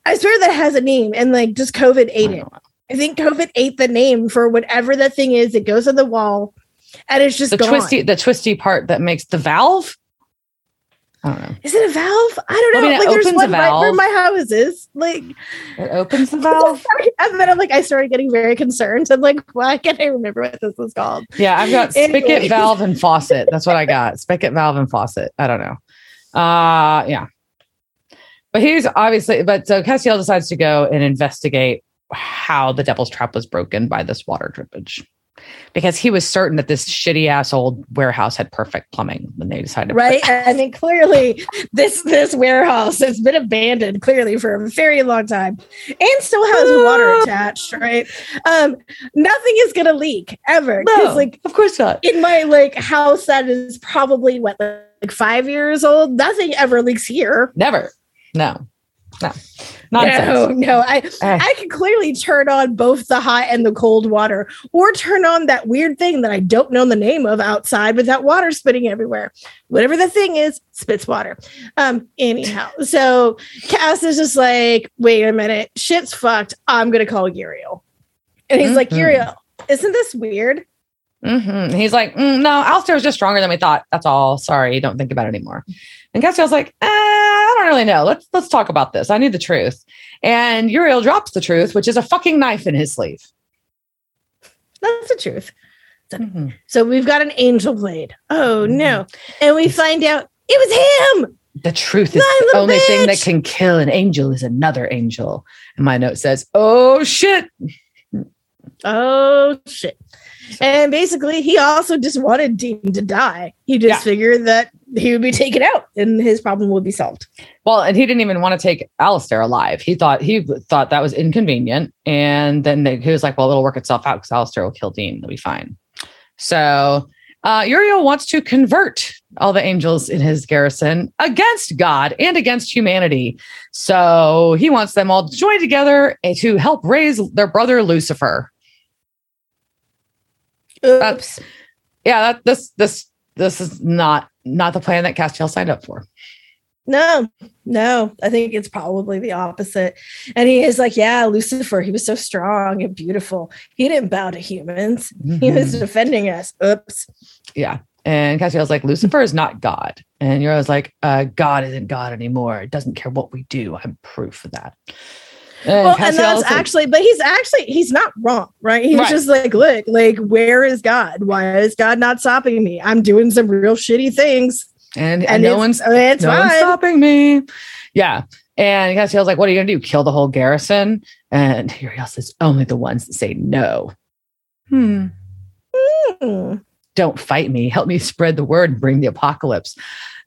I swear that has a name, and like just COVID ate it. I think COVID ate the name for whatever that thing is. It goes on the wall and it's just the gone. twisty the twisty part that makes the valve. I don't know. Is it a valve? I don't know. I mean, like there's one right where my house is. Like it opens the [LAUGHS] valve. and then I'm like, I started getting very concerned. I'm like, why can't I remember what this was called? Yeah, I've got spigot, valve, and faucet. That's what I got. Spigot, valve, and faucet. I don't know. Uh yeah. But he's obviously, but so Castiel decides to go and investigate how the devil's trap was broken by this water drippage because he was certain that this shitty ass old warehouse had perfect plumbing when they decided. To. Right. I mean, clearly this this warehouse has been abandoned clearly for a very long time and still has water attached. Right. Um, nothing is gonna leak ever. No, like, of course not. In my like house that is probably what like five years old, nothing ever leaks here. Never. No. No. Nonsense. No, no. I uh, I can clearly turn on both the hot and the cold water, or turn on that weird thing that I don't know the name of outside, with that water spitting everywhere. Whatever the thing is, spits water. Um, anyhow, [LAUGHS] so Cass is just like, wait a minute, shit's fucked. I'm gonna call Uriel. And he's mm-hmm. like, Uriel, isn't this weird? Mm-hmm. He's like, mm, no, Alistair was just stronger than we thought. That's all. Sorry, don't think about it anymore. And Castiel's like, eh, I don't really know. Let's let's talk about this. I need the truth. And Uriel drops the truth, which is a fucking knife in his sleeve. That's the truth. Mm-hmm. So we've got an angel blade. Oh no. And we find out it was him. The truth is the a only thing that can kill an angel is another angel. And my note says, "Oh shit." Oh shit. And basically he also just wanted Dean to die. He just Yeah. figured that he would be taken out and his problem would be solved. Well, and he didn't even want to take Alistair alive. He thought he thought that was inconvenient, and then they, he was like, "Well, it'll work itself out because Alistair will kill Dean. It'll be fine." So uh, Uriel wants to convert all the angels in his garrison against God and against humanity. So he wants them all to join together to help raise their brother Lucifer. Oops. Yeah, that this this this is not not the plan that Castiel signed up for. No, no, I think it's probably the opposite. And he is like, yeah, Lucifer, he was so strong and beautiful. He didn't bow to humans. He was Mhm. defending us. Oops. Yeah. And Castiel's like, Lucifer is not God. And Uriel's like, uh, God isn't God anymore. It doesn't care what we do. I'm proof of that. And well, and that's actually, but he's actually he's not wrong, right? He's Right. just like, look, like, where is God? Why is God not stopping me? I'm doing some real shitty things, and, and, and no one's it's no one's stopping me. Yeah. And Castiel's like, what are you gonna do? Kill the whole garrison? And Uriel says, only the ones that say no. Hmm. Hmm. Don't fight me. Help me spread the word and bring the apocalypse.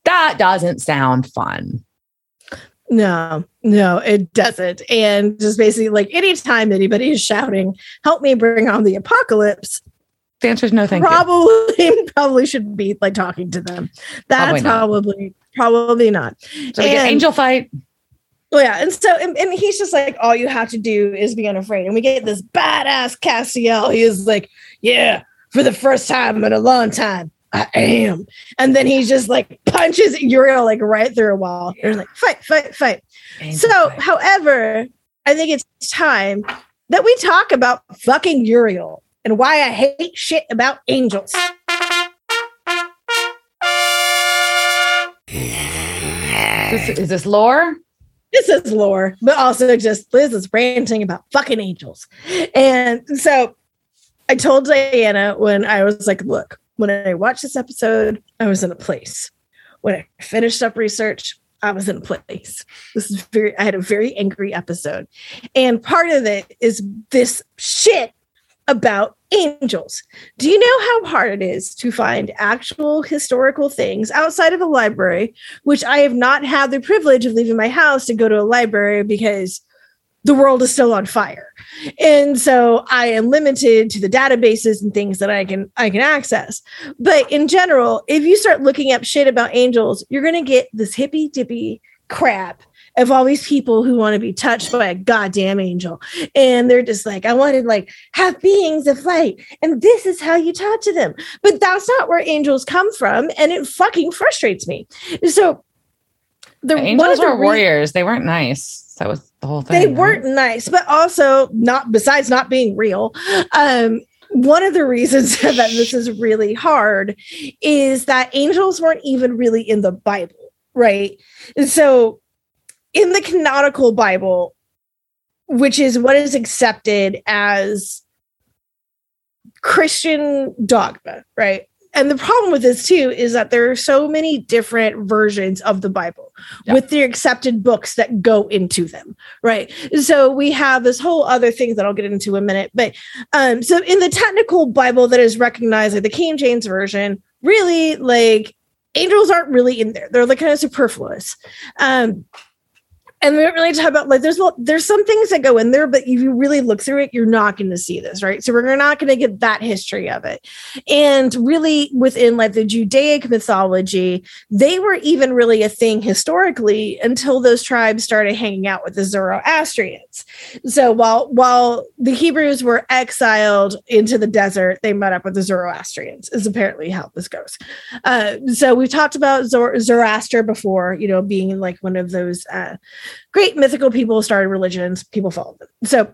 That doesn't sound fun. No, no, it doesn't. And just basically, like, anytime anybody is shouting, "Help me bring on the apocalypse," The answer is no, thank you. probably [LAUGHS] probably should be like talking to them. Probably That's not. probably probably not. So we get and- angel fight. Well, yeah, and so and, and he's just like, all you have to do is be unafraid. And we get this badass Castiel. He is like, yeah, for the first time in a long time, I am. And then he just like punches Uriel like right through a wall. They're like, fight, fight, fight. So, fight. however, I think it's time that we talk about fucking Uriel and why I hate shit about angels. Is this, is this lore? this is lore, but also just Liz is ranting about fucking angels. And so I told Diana when I was like, look, when I watched this episode, I was in a place. When I finished up research, I was in a place. This is very, I had a very angry episode. And part of it is this shit about angels. Do you know how hard it is to find actual historical things outside of a library which I have not had the privilege of leaving my house to go to a library because the world is still on fire. And so I am limited to the databases and things that I can I can access. But in general, if you start looking up shit about angels, you're going to get this hippy dippy crap of all these people who want to be touched by a goddamn angel. And they're just like, I wanted like have beings of light. And this is how you talk to them. But that's not where angels come from. And it fucking frustrates me. So the Angels of the were warriors. They weren't nice. That was the whole thing. they right? weren't nice, but also not besides not being real. Um, one of the reasons [LAUGHS] that this is really hard is that angels weren't even really in the Bible, right? And so in the canonical Bible, which is what is accepted as Christian dogma, right? And the problem with this too is that there are so many different versions of the Bible Yeah. with the accepted books that go into them, right? So we have this whole other thing that I'll get into in a minute. But um, so in the technical Bible that is recognized, like the King James version, really like angels aren't really in there. They're like kind of superfluous. Um, and we don't really talk about like there's well, there's some things that go in there, but if you really look through it, you're not going to see this, right? So we're not going to get that history of it. And really, within like the Judaic mythology, they were even really a thing historically until those tribes started hanging out with the Zoroastrians. So while while the Hebrews were exiled into the desert, they met up with the Zoroastrians. Is apparently how this goes. Uh, so we've talked about Zor- Zoroaster before, you know, being like one of those uh, great mythical people started religions. People followed them. So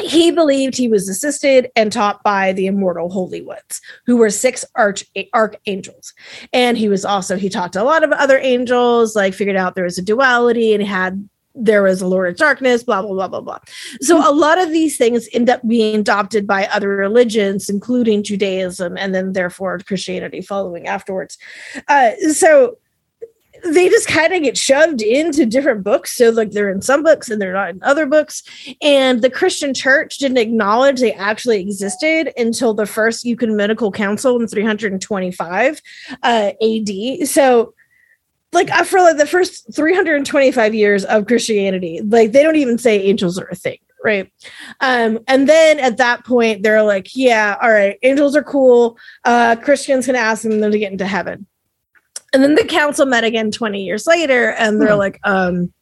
he believed he was assisted and taught by the immortal holy ones who were six arch archangels and he was also he talked to a lot of other angels like figured out there was a duality and had there was a lord of darkness blah blah blah blah blah so a lot of these things end up being adopted by other religions including judaism and then therefore christianity following afterwards uh, so they just kind of get shoved into different books. So, like, they're in some books and they're not in other books. And the Christian church didn't acknowledge they actually existed until the first ecumenical council in 325 uh, AD. So, like, for like the first 325 years of Christianity, like, they don't even say angels are a thing right um and then at that point they're like yeah all right angels are cool uh christians can ask them to get into heaven and then the council met again 20 years later and they're hmm. like, um,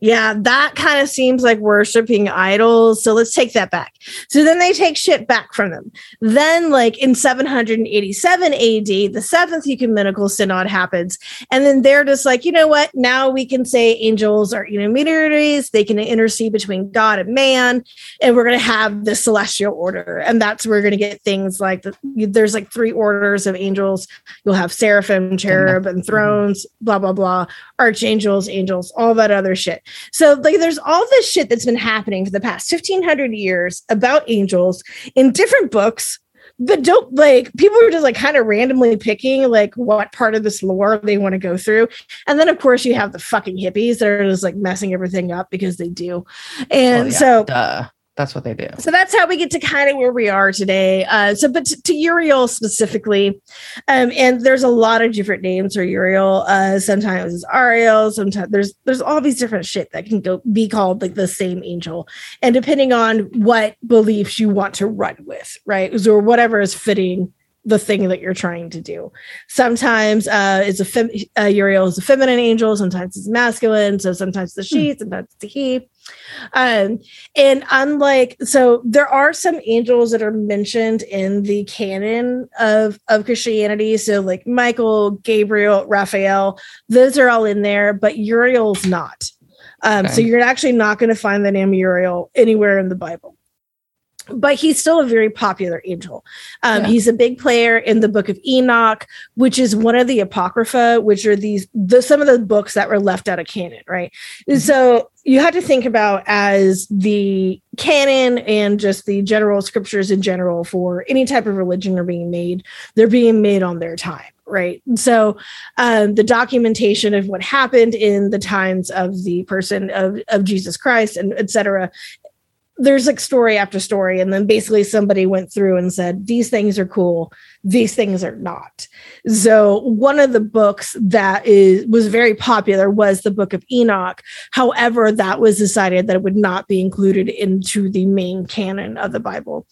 yeah, that kind of seems like worshiping idols. So let's take that back. So then they take shit back from them. Then, like in 787 AD, the seventh ecumenical synod happens. And then they're just like, you know what? Now we can say angels are intermediaries. They can intercede between God and man. And we're going to have the celestial order. And that's where we're going to get things like the, there's like three orders of angels. You'll have seraphim, cherub, and mm-hmm. thrones, blah, blah, blah, archangels, angels, all that other shit. So like there's all this shit that's been happening for the past 1500 years about angels in different books but don't like people are just like kind of randomly picking like what part of this lore they want to go through and then of course you have the fucking hippies that are just like messing everything up because they do and oh, yeah. so Duh. That's what they do. So that's how we get to kind of where we are today. Uh, so, but to, to Uriel specifically, um, and there's a lot of different names for Uriel. Uh, sometimes it's Ariel. Sometimes there's there's all these different shit that can go be called like the same angel, and depending on what beliefs you want to run with, right, or whatever is fitting the thing that you're trying to do. Sometimes uh, it's a fem- uh, Uriel is a feminine angel. Sometimes it's masculine. So sometimes the she, hmm. sometimes it's the he. Um, and unlike so, there are some angels that are mentioned in the canon of of Christianity. So like Michael, Gabriel, Raphael, those are all in there, but Uriel's not. Um, okay. So you're actually not going to find the name Uriel anywhere in the Bible but he's still a very popular angel. Um, yeah. He's a big player in the Book of Enoch, which is one of the apocrypha, which are these the, some of the books that were left out of canon, right? Mm-hmm. So you had to think about as the canon and just the general scriptures in general for any type of religion are being made. They're being made on their time right so um, the documentation of what happened in the times of the person of, of jesus christ and etc there's like story after story and then basically somebody went through and said these things are cool these things are not. So one of the books that is was very popular was the book of enoch. However that was decided that it would not be included into the main canon of the bible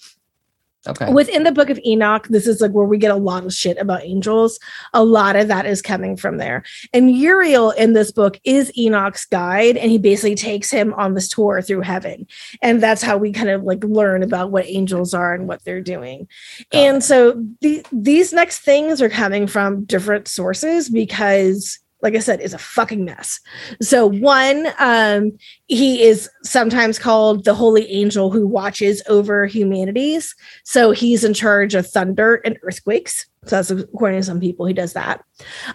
Okay. Within the book of Enoch, this is like where we get a lot of shit about angels. A lot of that is coming from there. And Uriel in this book is Enoch's guide, and he basically takes him on this tour through heaven. And that's how we kind of like learn about what angels are and what they're doing. Got and it. so the, these next things are coming from different sources because like I said, is a fucking mess. So one, um, he is sometimes called the holy angel who watches over humanities. So he's in charge of thunder and earthquakes. So that's according to some people, he does that.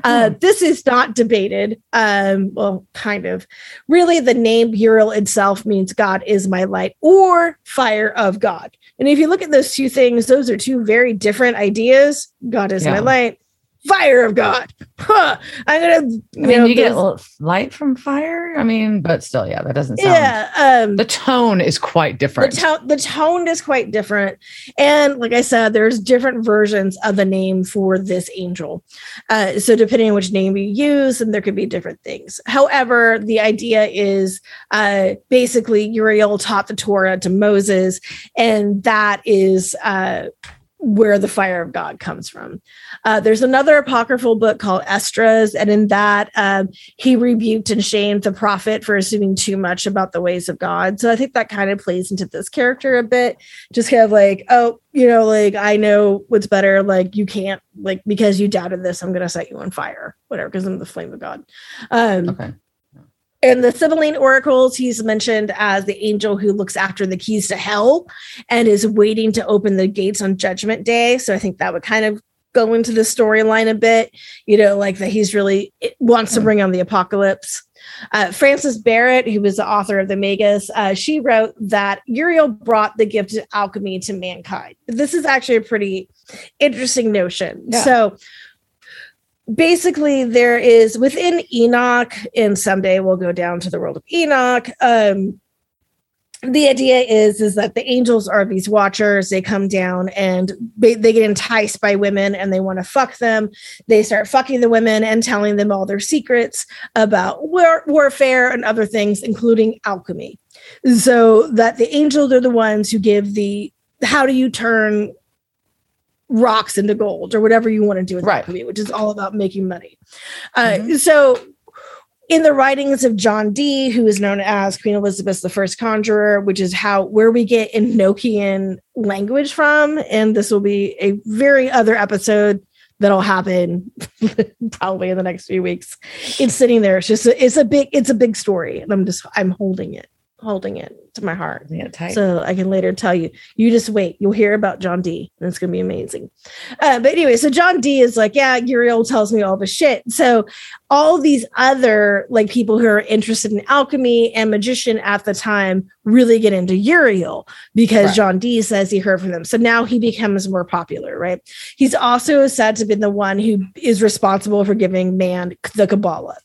Uh, hmm. This is not debated. Um, well, kind of. Really, the name Uriel itself means God is my light or fire of God. And if you look at those two things, those are two very different ideas. God is yeah. my light fire of God. Huh. I'm gonna. You I mean, know, you get light from fire. I mean, but still, yeah, that doesn't sound. Yeah, um, the tone is quite different. The tone, the tone is quite different, and like I said, there's different versions of the name for this angel. Uh, so depending on which name you use, and there could be different things. However, the idea is uh, basically Uriel taught the Torah to Moses, and that is. Uh, where the fire of God comes from. Uh, there's another apocryphal book called Esdras, and in that, um, he rebuked and shamed the prophet for assuming too much about the ways of God. So I think that kind of plays into this character a bit, just kind of like, oh, you know, like I know what's better. Like you can't, like because you doubted this, I'm going to set you on fire, whatever, because I'm the flame of God. Um, okay. In the Sibylline oracles, he's mentioned as the angel who looks after the keys to hell and is waiting to open the gates on Judgment Day. So I think that would kind of go into the storyline a bit, you know, like that he's really wants to bring on the apocalypse. Uh, Francis Barrett, who was the author of the Magus, uh, she wrote that Uriel brought the gift of alchemy to mankind. This is actually a pretty interesting notion. Yeah. So basically, there is within Enoch, and someday we'll go down to the world of Enoch. Um, the idea is is that the angels are these watchers they come down and they, get enticed by women and they want to fuck them they start fucking the women and telling them all their secrets about war- warfare and other things including alchemy so that the angels are the ones who give the how do you turn rocks into gold or whatever you want to do with Right. alchemy which is all about making money uh, Mhm. so in the writings of John Dee, who is known as Queen Elizabeth the First Conjurer, which is how where we get Enochian language from, and this will be a very other episode that'll happen [LAUGHS] probably in the next few weeks. It's sitting there. It's just a, it's a big it's a big story, and I'm just I'm holding it, holding it to my heart. Yeah, tight. So I can later tell you. You just wait. You'll hear about John Dee. And it's gonna be amazing. Uh, but anyway, so John Dee is like, yeah, Uriel tells me all the shit. So all these other like people who are interested in alchemy and magician at the time really get into Uriel because Right. John Dee says he heard from them. So now he becomes more popular, right? He's also said to have been the one who is responsible for giving man the Kabbalah.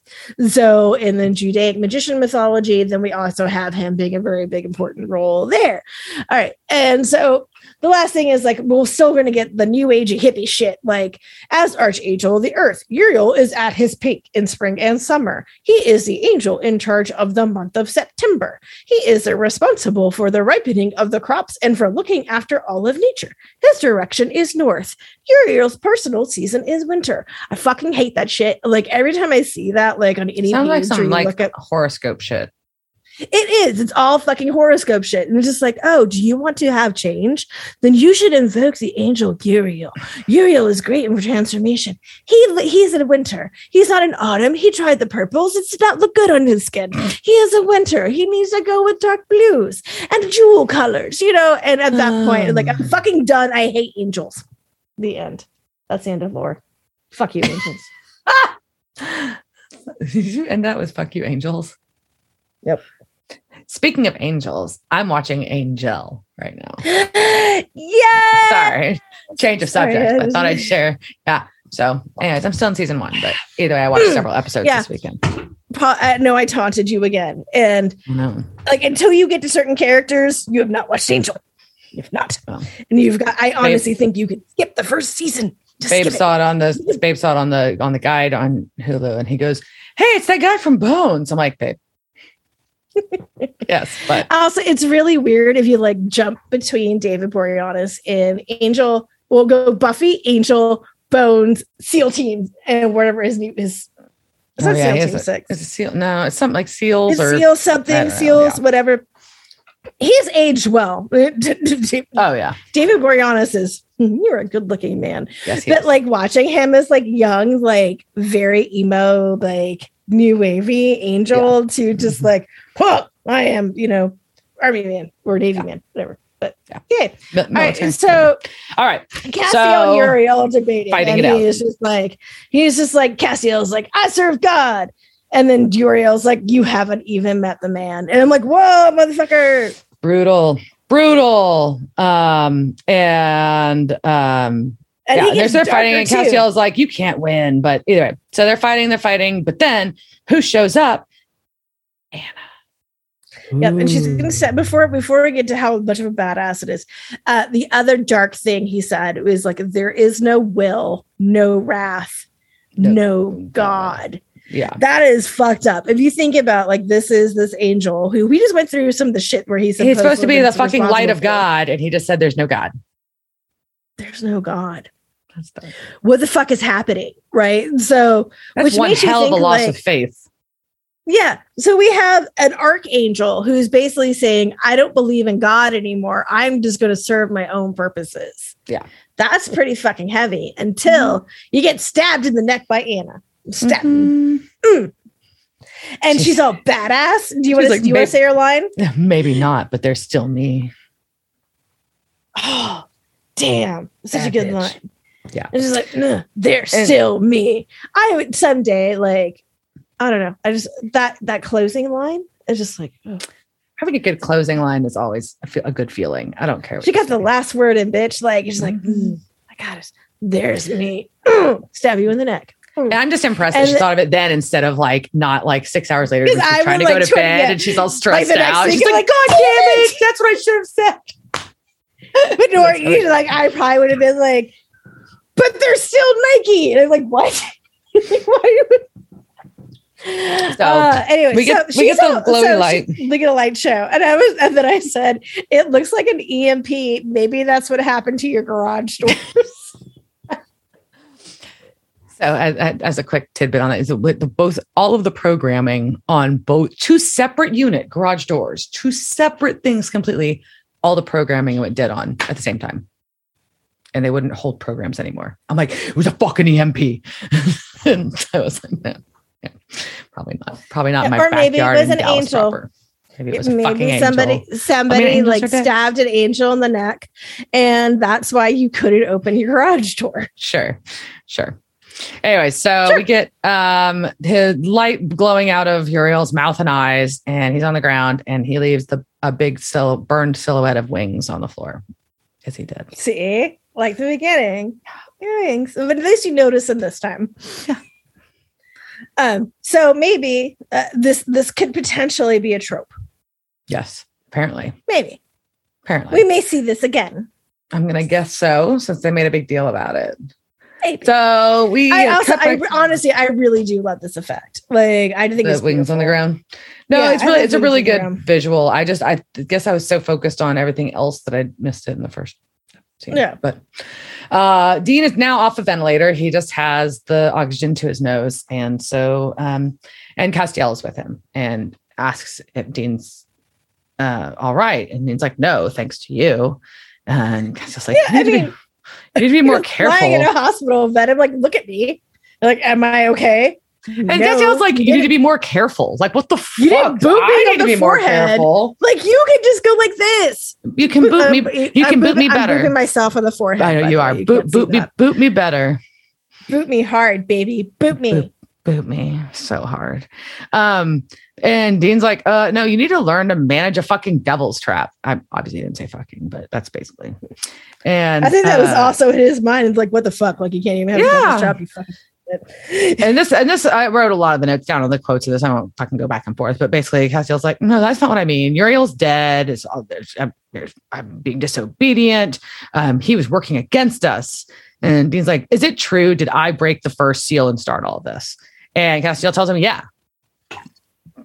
So in the Judaic magician mythology, then we also have him being a very big important role there. All right. And so the last thing is like we're still going to get the new age hippie shit. Like as archangel of the earth, Uriel is at his peak in spring and summer. He is the angel in charge of the month of September. He is responsible for the ripening of the crops and for looking after all of nature. His direction is north. Uriel's personal season is winter. I fucking hate that shit. Like every time I see that, like on any Sounds like page or some like look at horoscope shit. It is. It's all fucking horoscope shit. And it's just like, oh, do you want to have change? Then you should invoke the angel Uriel. Uriel is great in transformation. He he's in winter. He's not in autumn. He tried the purples. It did not look good on his skin. He is a winter. He needs to go with dark blues and jewel colors, you know. And at that point, like I'm Um. fucking done. I hate angels. The end. That's the end of lore. Fuck you, angels. Did you end that with fuck you, angels? Yep. Speaking of angels, I'm watching Angel right now. [GASPS] yeah. Sorry, change of Sorry, subject. I thought I'd share. Yeah. So, anyways, I'm still in season one, but either way, I watched [CLEARS THROAT] several episodes Yeah. this weekend. Pa- uh, no, I taunted you again. And No, like until you get to certain characters, you have not watched Angel. You've not. Oh. And you've got I honestly think you could skip the first season. Just Babe skip it. saw it on the Babe saw it on the on the guide on Hulu, and he goes, "Hey, it's that guy from Bones." I'm like, "Babe, [LAUGHS] yes, but Also, it's really weird if you like jump between David Boreanaz and Angel. We'll go Buffy, Angel, Bones, SEAL Team, and whatever his name is. It's Oh, not yeah, SEAL Team a- Six. it's a seal. No, it's something like seals It's or SEAL something, SEALs, yeah. whatever. He's aged well. [LAUGHS] Oh yeah, David Boreanaz is [LAUGHS] you're a good looking man. yes, but is. like watching him as like young, like very emo, like new wavy angel to just Mhm. like, huh, I am, you know, army man or navy man, whatever. But Yeah. yeah. All right. So all right, Castiel So, and Uriel are debating. fighting and it out. he's just like, he's just like, Castiel's like, I serve God. And then Uriel's like, you haven't even met the man. And I'm like, whoa, motherfucker. brutal, brutal. Um, and um, And yeah, they're, they're fighting, and. Castiel's like, "You can't win." But either way, so they're fighting, they're fighting. But then who shows up? Anna. Yep, and she's gonna say before before we get to how much of a badass it is. Uh, the other dark thing he said was like, "There is no will, no wrath, No no, God." Yeah, That is fucked up. If you think about like this is this angel who we just went through some of the shit where he's he's supposed to be the fucking light of. God, and he just said, "There's no God." There's no God. That's, What the fuck is happening? Right. So that's Which one makes you hell of a loss like- of faith. Yeah. So we have an archangel who's basically saying, I don't believe in God anymore. I'm just going to serve my own purposes. Yeah. That's pretty fucking heavy until you get stabbed in the neck by Anna. Stabbed. Mhm. Mm. And she's, She's- all badass. Do you want like, do you want "Babe." to say her line? [LAUGHS] Maybe not, but they're still me. Oh, [GASPS] damn. Such a good bitch. line. Yeah. And she's like, "Nah, they're And- still me. I would someday, like, I don't know. I just that that closing line is just like. Having a good closing line is always a, fe- a good feeling. I don't care. what she you got the last word in bitch. Like she's like, Mhm. mm, I got it. There's me. [CLEARS THROAT] Stab you in the neck. And I'm just impressed that she thought of it then instead of like not like six hours later she's I trying to go like, to 20 bed yeah. and she's all stressed next out. She's like, like, God "Damn damn it." That's what I should have said. [LAUGHS] But [LAUGHS] nor That's really- like I probably would have been like, but they're still Nike. And I'm like, what? [LAUGHS] Like, Why So, uh, anyway, we get- so we get the glowy so light. she- Look at a light show, and I was, and then I said, "It looks like an EMP. Maybe that's what happened to your garage doors." [LAUGHS] So, as, as a quick tidbit on that, is with the, both all of the programming on both two separate unit garage doors, two separate things completely. All the programming went dead on at the same time, and they wouldn't hold programs anymore. I'm like, it was a fucking EMP, [LAUGHS] and I was like, no, yeah, probably not, probably not in my Or maybe it was an Dallas angel. proper. Maybe it was Maybe angel. somebody somebody angels like stabbed an angel in the neck, and that's why you couldn't open your garage door. Sure, sure. Anyway, so Sure. we get um his light glowing out of Uriel's mouth and eyes, and he's on the ground, and he leaves the a big sil- burned silhouette of wings on the floor. Is he did. See, like the beginning, earrings. But at least you notice them this time. Yeah. Um. So maybe uh, this this could potentially be a trope. Yes, apparently. Maybe Apparently, we may see this again. I'm gonna guess so, since they made a big deal about it. Maybe. So we I also, I honestly, I really do love this effect. Like, I think the it's wings on the ground. No, Yeah, it's really it's a really good visual. I just I guess I was so focused on everything else that I missed it in the first scene. Yeah. But uh Dean is now off the ventilator. He just has the oxygen to his nose. And so um and Castiel is with him and asks if Dean's uh all right. And Dean's like, no, thanks to you. And Castiel's like, Yeah, you, I need to mean, be, you need to be [LAUGHS] more You're lying in a hospital bed. I'm like, look at me. Like, am I okay? And Castiel's like, you need to be more careful. Like, what the You didn't fuck? boot me I on need to the be more forehead. careful. like you can just go like this. You can boot me. You I'm can boot me better. I'm booping myself on the forehead. I know you are. way. boot boot me that. boot me better. boot me hard, baby. Boot me. Boot. Boot me so hard. Um, and Dean's like, uh, no, you need to learn to manage a fucking devil's trap. I obviously didn't say fucking, but that's basically. And I think that was uh, also in his mind. It's like, what the fuck? Like, you can't even have Yeah. a job. You fucking. [LAUGHS] and this and this I wrote a lot of the notes down on the quotes of this. I won't fucking go back and forth, but basically Castiel's like, no, that's not what I mean. Uriel's dead. It's all I'm, I'm being disobedient. Um, he was working against us. And Dean's like, is it true? Did I break the first seal and start all this? And Castiel tells him, yeah.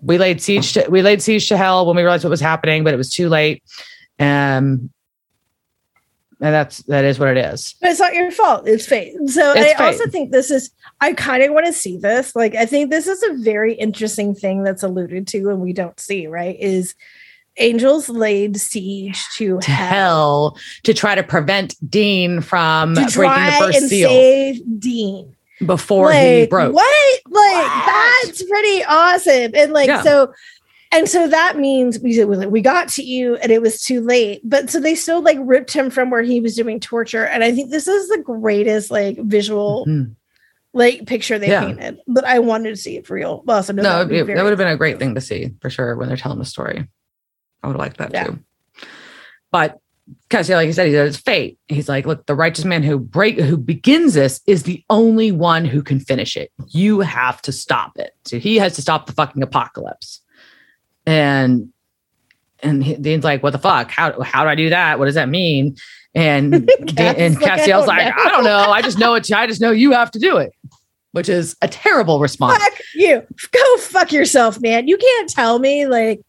We laid siege to, we laid siege to hell when we realized what was happening, but it was too late. Um, and that's that is what it is. But it's not your fault. It's fate. So It's I also think this is. I kind of want to see this. Like, I think this is a very interesting thing that's alluded to, and we don't see. Right? Is angels laid siege to, To hell, hell to try to prevent Dean from to breaking try the first and seal save Dean. before he like, broke. What? Like What? that's pretty awesome. And like Yeah. so and so that means we we got to you and it was too late. But so they still like ripped him from where he was doing torture. And I think this is the greatest like visual Mhm. like picture they Yeah. painted. But I wanted to see it for real. Well, so no, No, that would, it- that would have been a great thing to see for sure when they're telling the story. I would liked that Yeah. too. But because like you said, he said it's fate. He's like, look, the righteous man who break who begins this is the only one who can finish it. You have to stop it. So he has to stop the fucking apocalypse. And and he- Dean's like, what the fuck? How how do I do that? What does that mean? And [LAUGHS] and Cass is like, I Castiel's don't like, know. I don't know. I just know it. I just know you have to do it, which is a terrible response. Fuck you. Go fuck yourself, man. You can't tell me like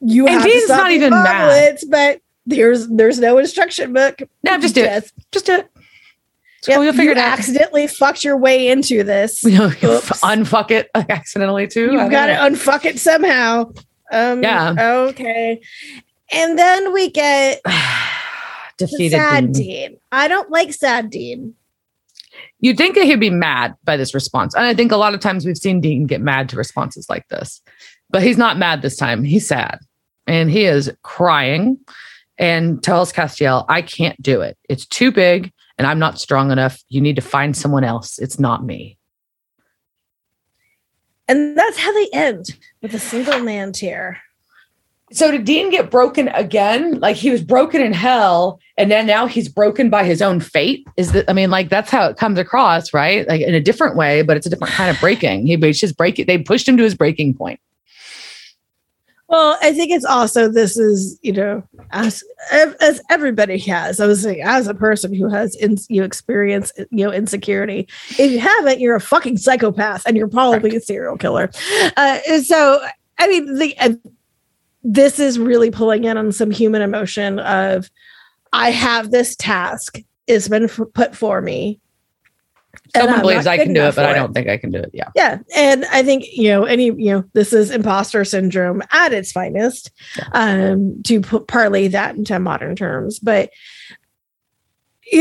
you And have to Dean's stop not even mad. but there's there's no instruction book. No, just do it. Just- Just do it. It's Yep, you'll figure you it out. accidentally fucked your way into this. [LAUGHS] You know, unfuck it accidentally too. You've got to unfuck it somehow. Um, Yeah. Okay. And then we get [SIGHS] defeated. sad Dean. Dean. I don't like sad Dean. You'd think that he'd be mad by this response. And I think a lot of times we've seen Dean get mad to responses like this, but he's not mad this time. He's sad and he is crying and tells Castiel, I can't do it. It's too big and I'm not strong enough. You need to find someone else. It's not me. And that's how they end with a single man tear. So did Dean get broken again? Like he was broken in hell, and then now he's broken by his own fate. Is that? I mean, like that's how it comes across, right? Like in a different way, but it's a different kind of breaking. He just break it. They pushed him to his breaking point. Well, I think it's also this is you know as as everybody has. I was saying as a person who has in, you experience you know insecurity. If you haven't, you're a fucking psychopath, and you're probably a serial killer. Uh, so I mean the. Uh, this is really pulling in on some human emotion of I have this task. It's been f- put for me. Someone believes I can do it, but I don't think I can do it. Yeah. Yeah. And I think, you know, any, you know, this is imposter syndrome at its finest, yeah. um, to put parlay that into modern terms. But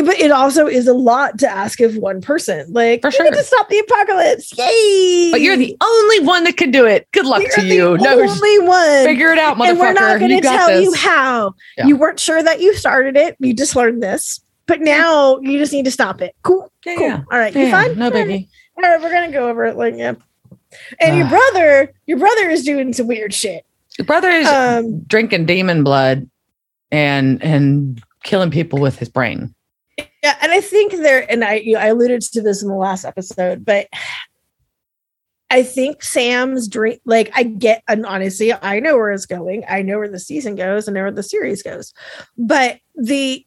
but it also is a lot to ask of one person. Like, for sure, to stop the apocalypse. Yay! But you're the only one that can do it. Good luck you're to you. no, only one. Figure it out, motherfucker. And we're not going to tell this. you how. Yeah. You weren't sure that you started it. You just learned this, but now you just need to stop it. Cool. Yeah, cool. Yeah. All right. Yeah, you fine? No biggie. All right. We're gonna go over it. Like, yeah. And uh, your brother, your brother is doing some weird shit. Your brother is um, drinking demon blood and and killing people with his brain. Yeah, and I think there, and I you know, I alluded to this in the last episode, but I think Sam's dream, like I get, and honestly, I know where it's going. I know where the season goes. I know where the series goes, but the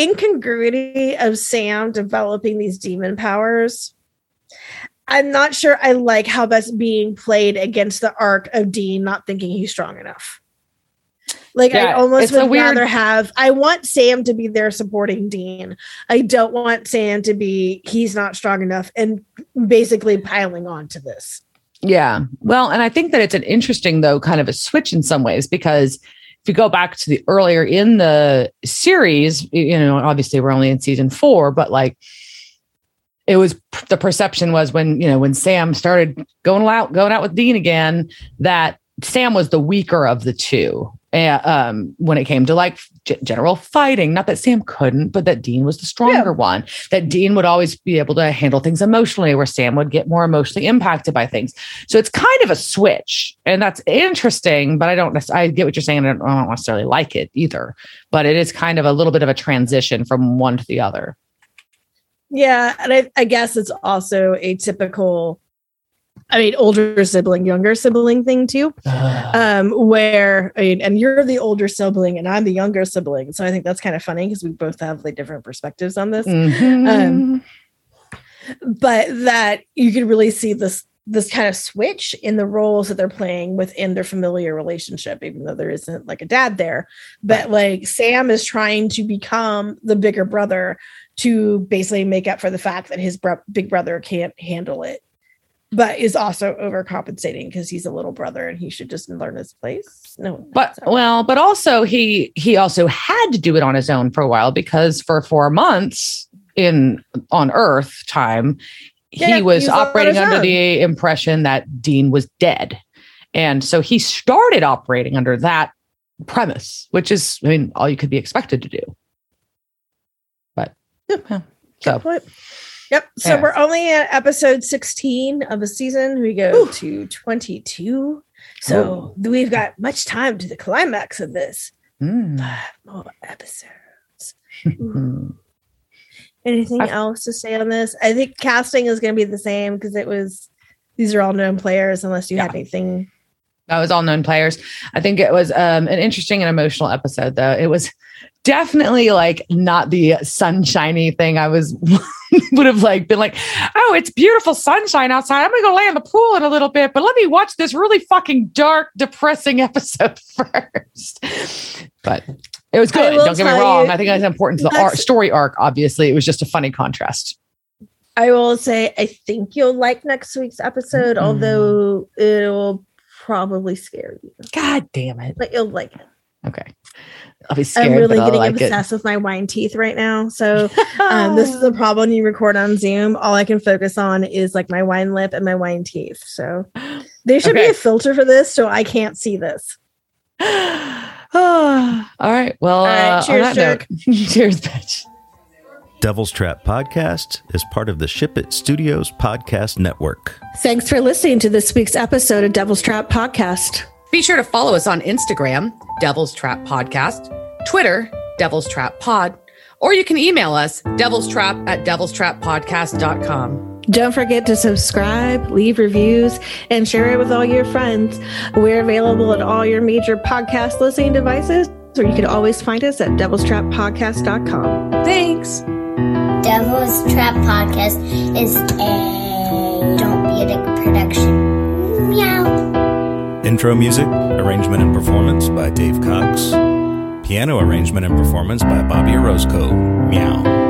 incongruity of Sam developing these demon powers. I'm not sure I like how that's being played against the arc of Dean not thinking he's strong enough. Like yeah, I almost would weird... rather have I want Sam to be there supporting Dean. I don't want Sam to be he's not strong enough and basically piling on to this. Yeah. Well, and I think that it's an interesting though kind of a switch in some ways because you go back to the earlier in the series, you know, obviously we're only in season 4, but like it was the perception was when, you know, when Sam started going out going out with Dean again that Sam was the weaker of the two and, um, when it came to like g- general fighting. Not that Sam couldn't, but that Dean was the stronger yeah. one. That Dean would always be able to handle things emotionally, where Sam would get more emotionally impacted by things. So it's kind of a switch, and that's interesting. But I don't. I get what you're saying. I don't, I don't necessarily like it either. But it is kind of a little bit of a transition from one to the other. Yeah, and I, I guess it's also a typical I mean, older sibling, younger sibling thing too. Uh, um, where I mean, and you're the older sibling and I'm the younger sibling. So I think that's kind of funny because we both have like different perspectives on this. Mm-hmm. Um, but that you can really see this this kind of switch in the roles that they're playing within their familiar relationship, even though there isn't like a dad there. But like Sam is trying to become the bigger brother to basically make up for the fact that his bro- big brother can't handle it but is also overcompensating because he's a little brother and he should just learn his place. No, but well, but also he he also had to do it on his own for a while because for four months in on Earth time, yeah, he was operating under own. the impression that Dean was dead, and so he started operating under that premise, which is I mean all you could be expected to do. But yeah, so. Yep. So yeah. we're only at episode 16 of a season. We go Ooh. to 22. So we've got much time to the climax of this. Mm. Five more episodes. Anything I, else to say on this? I think casting is going to be the same because it was, these are all known players, unless you yeah. had anything. That was all known players. I think it was um, an interesting and emotional episode, though. It was definitely like not the sunshiny thing I was [LAUGHS] would have like been like, oh, it's beautiful sunshine outside. I'm gonna go lay in the pool in a little bit, but let me watch this really fucking dark, depressing [LAUGHS] episode first. But it was good. Don't get me wrong. You, I think it's important to the art, story arc. Obviously, it was just a funny contrast. I will say, I think you'll like next week's episode, mm-hmm. although it'll probably scare you. God damn it! But you'll like it. Okay. I'll be scared. I'm really getting like it. obsessed with my wine teeth right now. So [LAUGHS] um, this is a problem when you record on Zoom. All I can focus on is like my wine lip and my wine teeth. So there should be a filter for this, so I can't see this. [SIGHS] all right. Well, right, uh, cheers, on that note, [LAUGHS] cheers, bitch. Devil's Trap Podcast is part of the Ship It Studios Podcast Network. Thanks for listening to this week's episode of Devil's Trap Podcast. Be sure to follow us on Instagram, Devil's Trap Podcast, Twitter, Devil's Trap Pod, or you can email us, devil's trap at devil's trap podcast.com. Don't forget to subscribe, leave reviews, and share it with all your friends. We're available at all your major podcast listening devices, or you can always find us at devilstrappodcast.com. Thanks. Devil's Trap Podcast is a Don't Be a Dick production. Meow. Intro music, arrangement and performance by Dave Cox. Piano arrangement and performance by Bobby Orozco. Meow.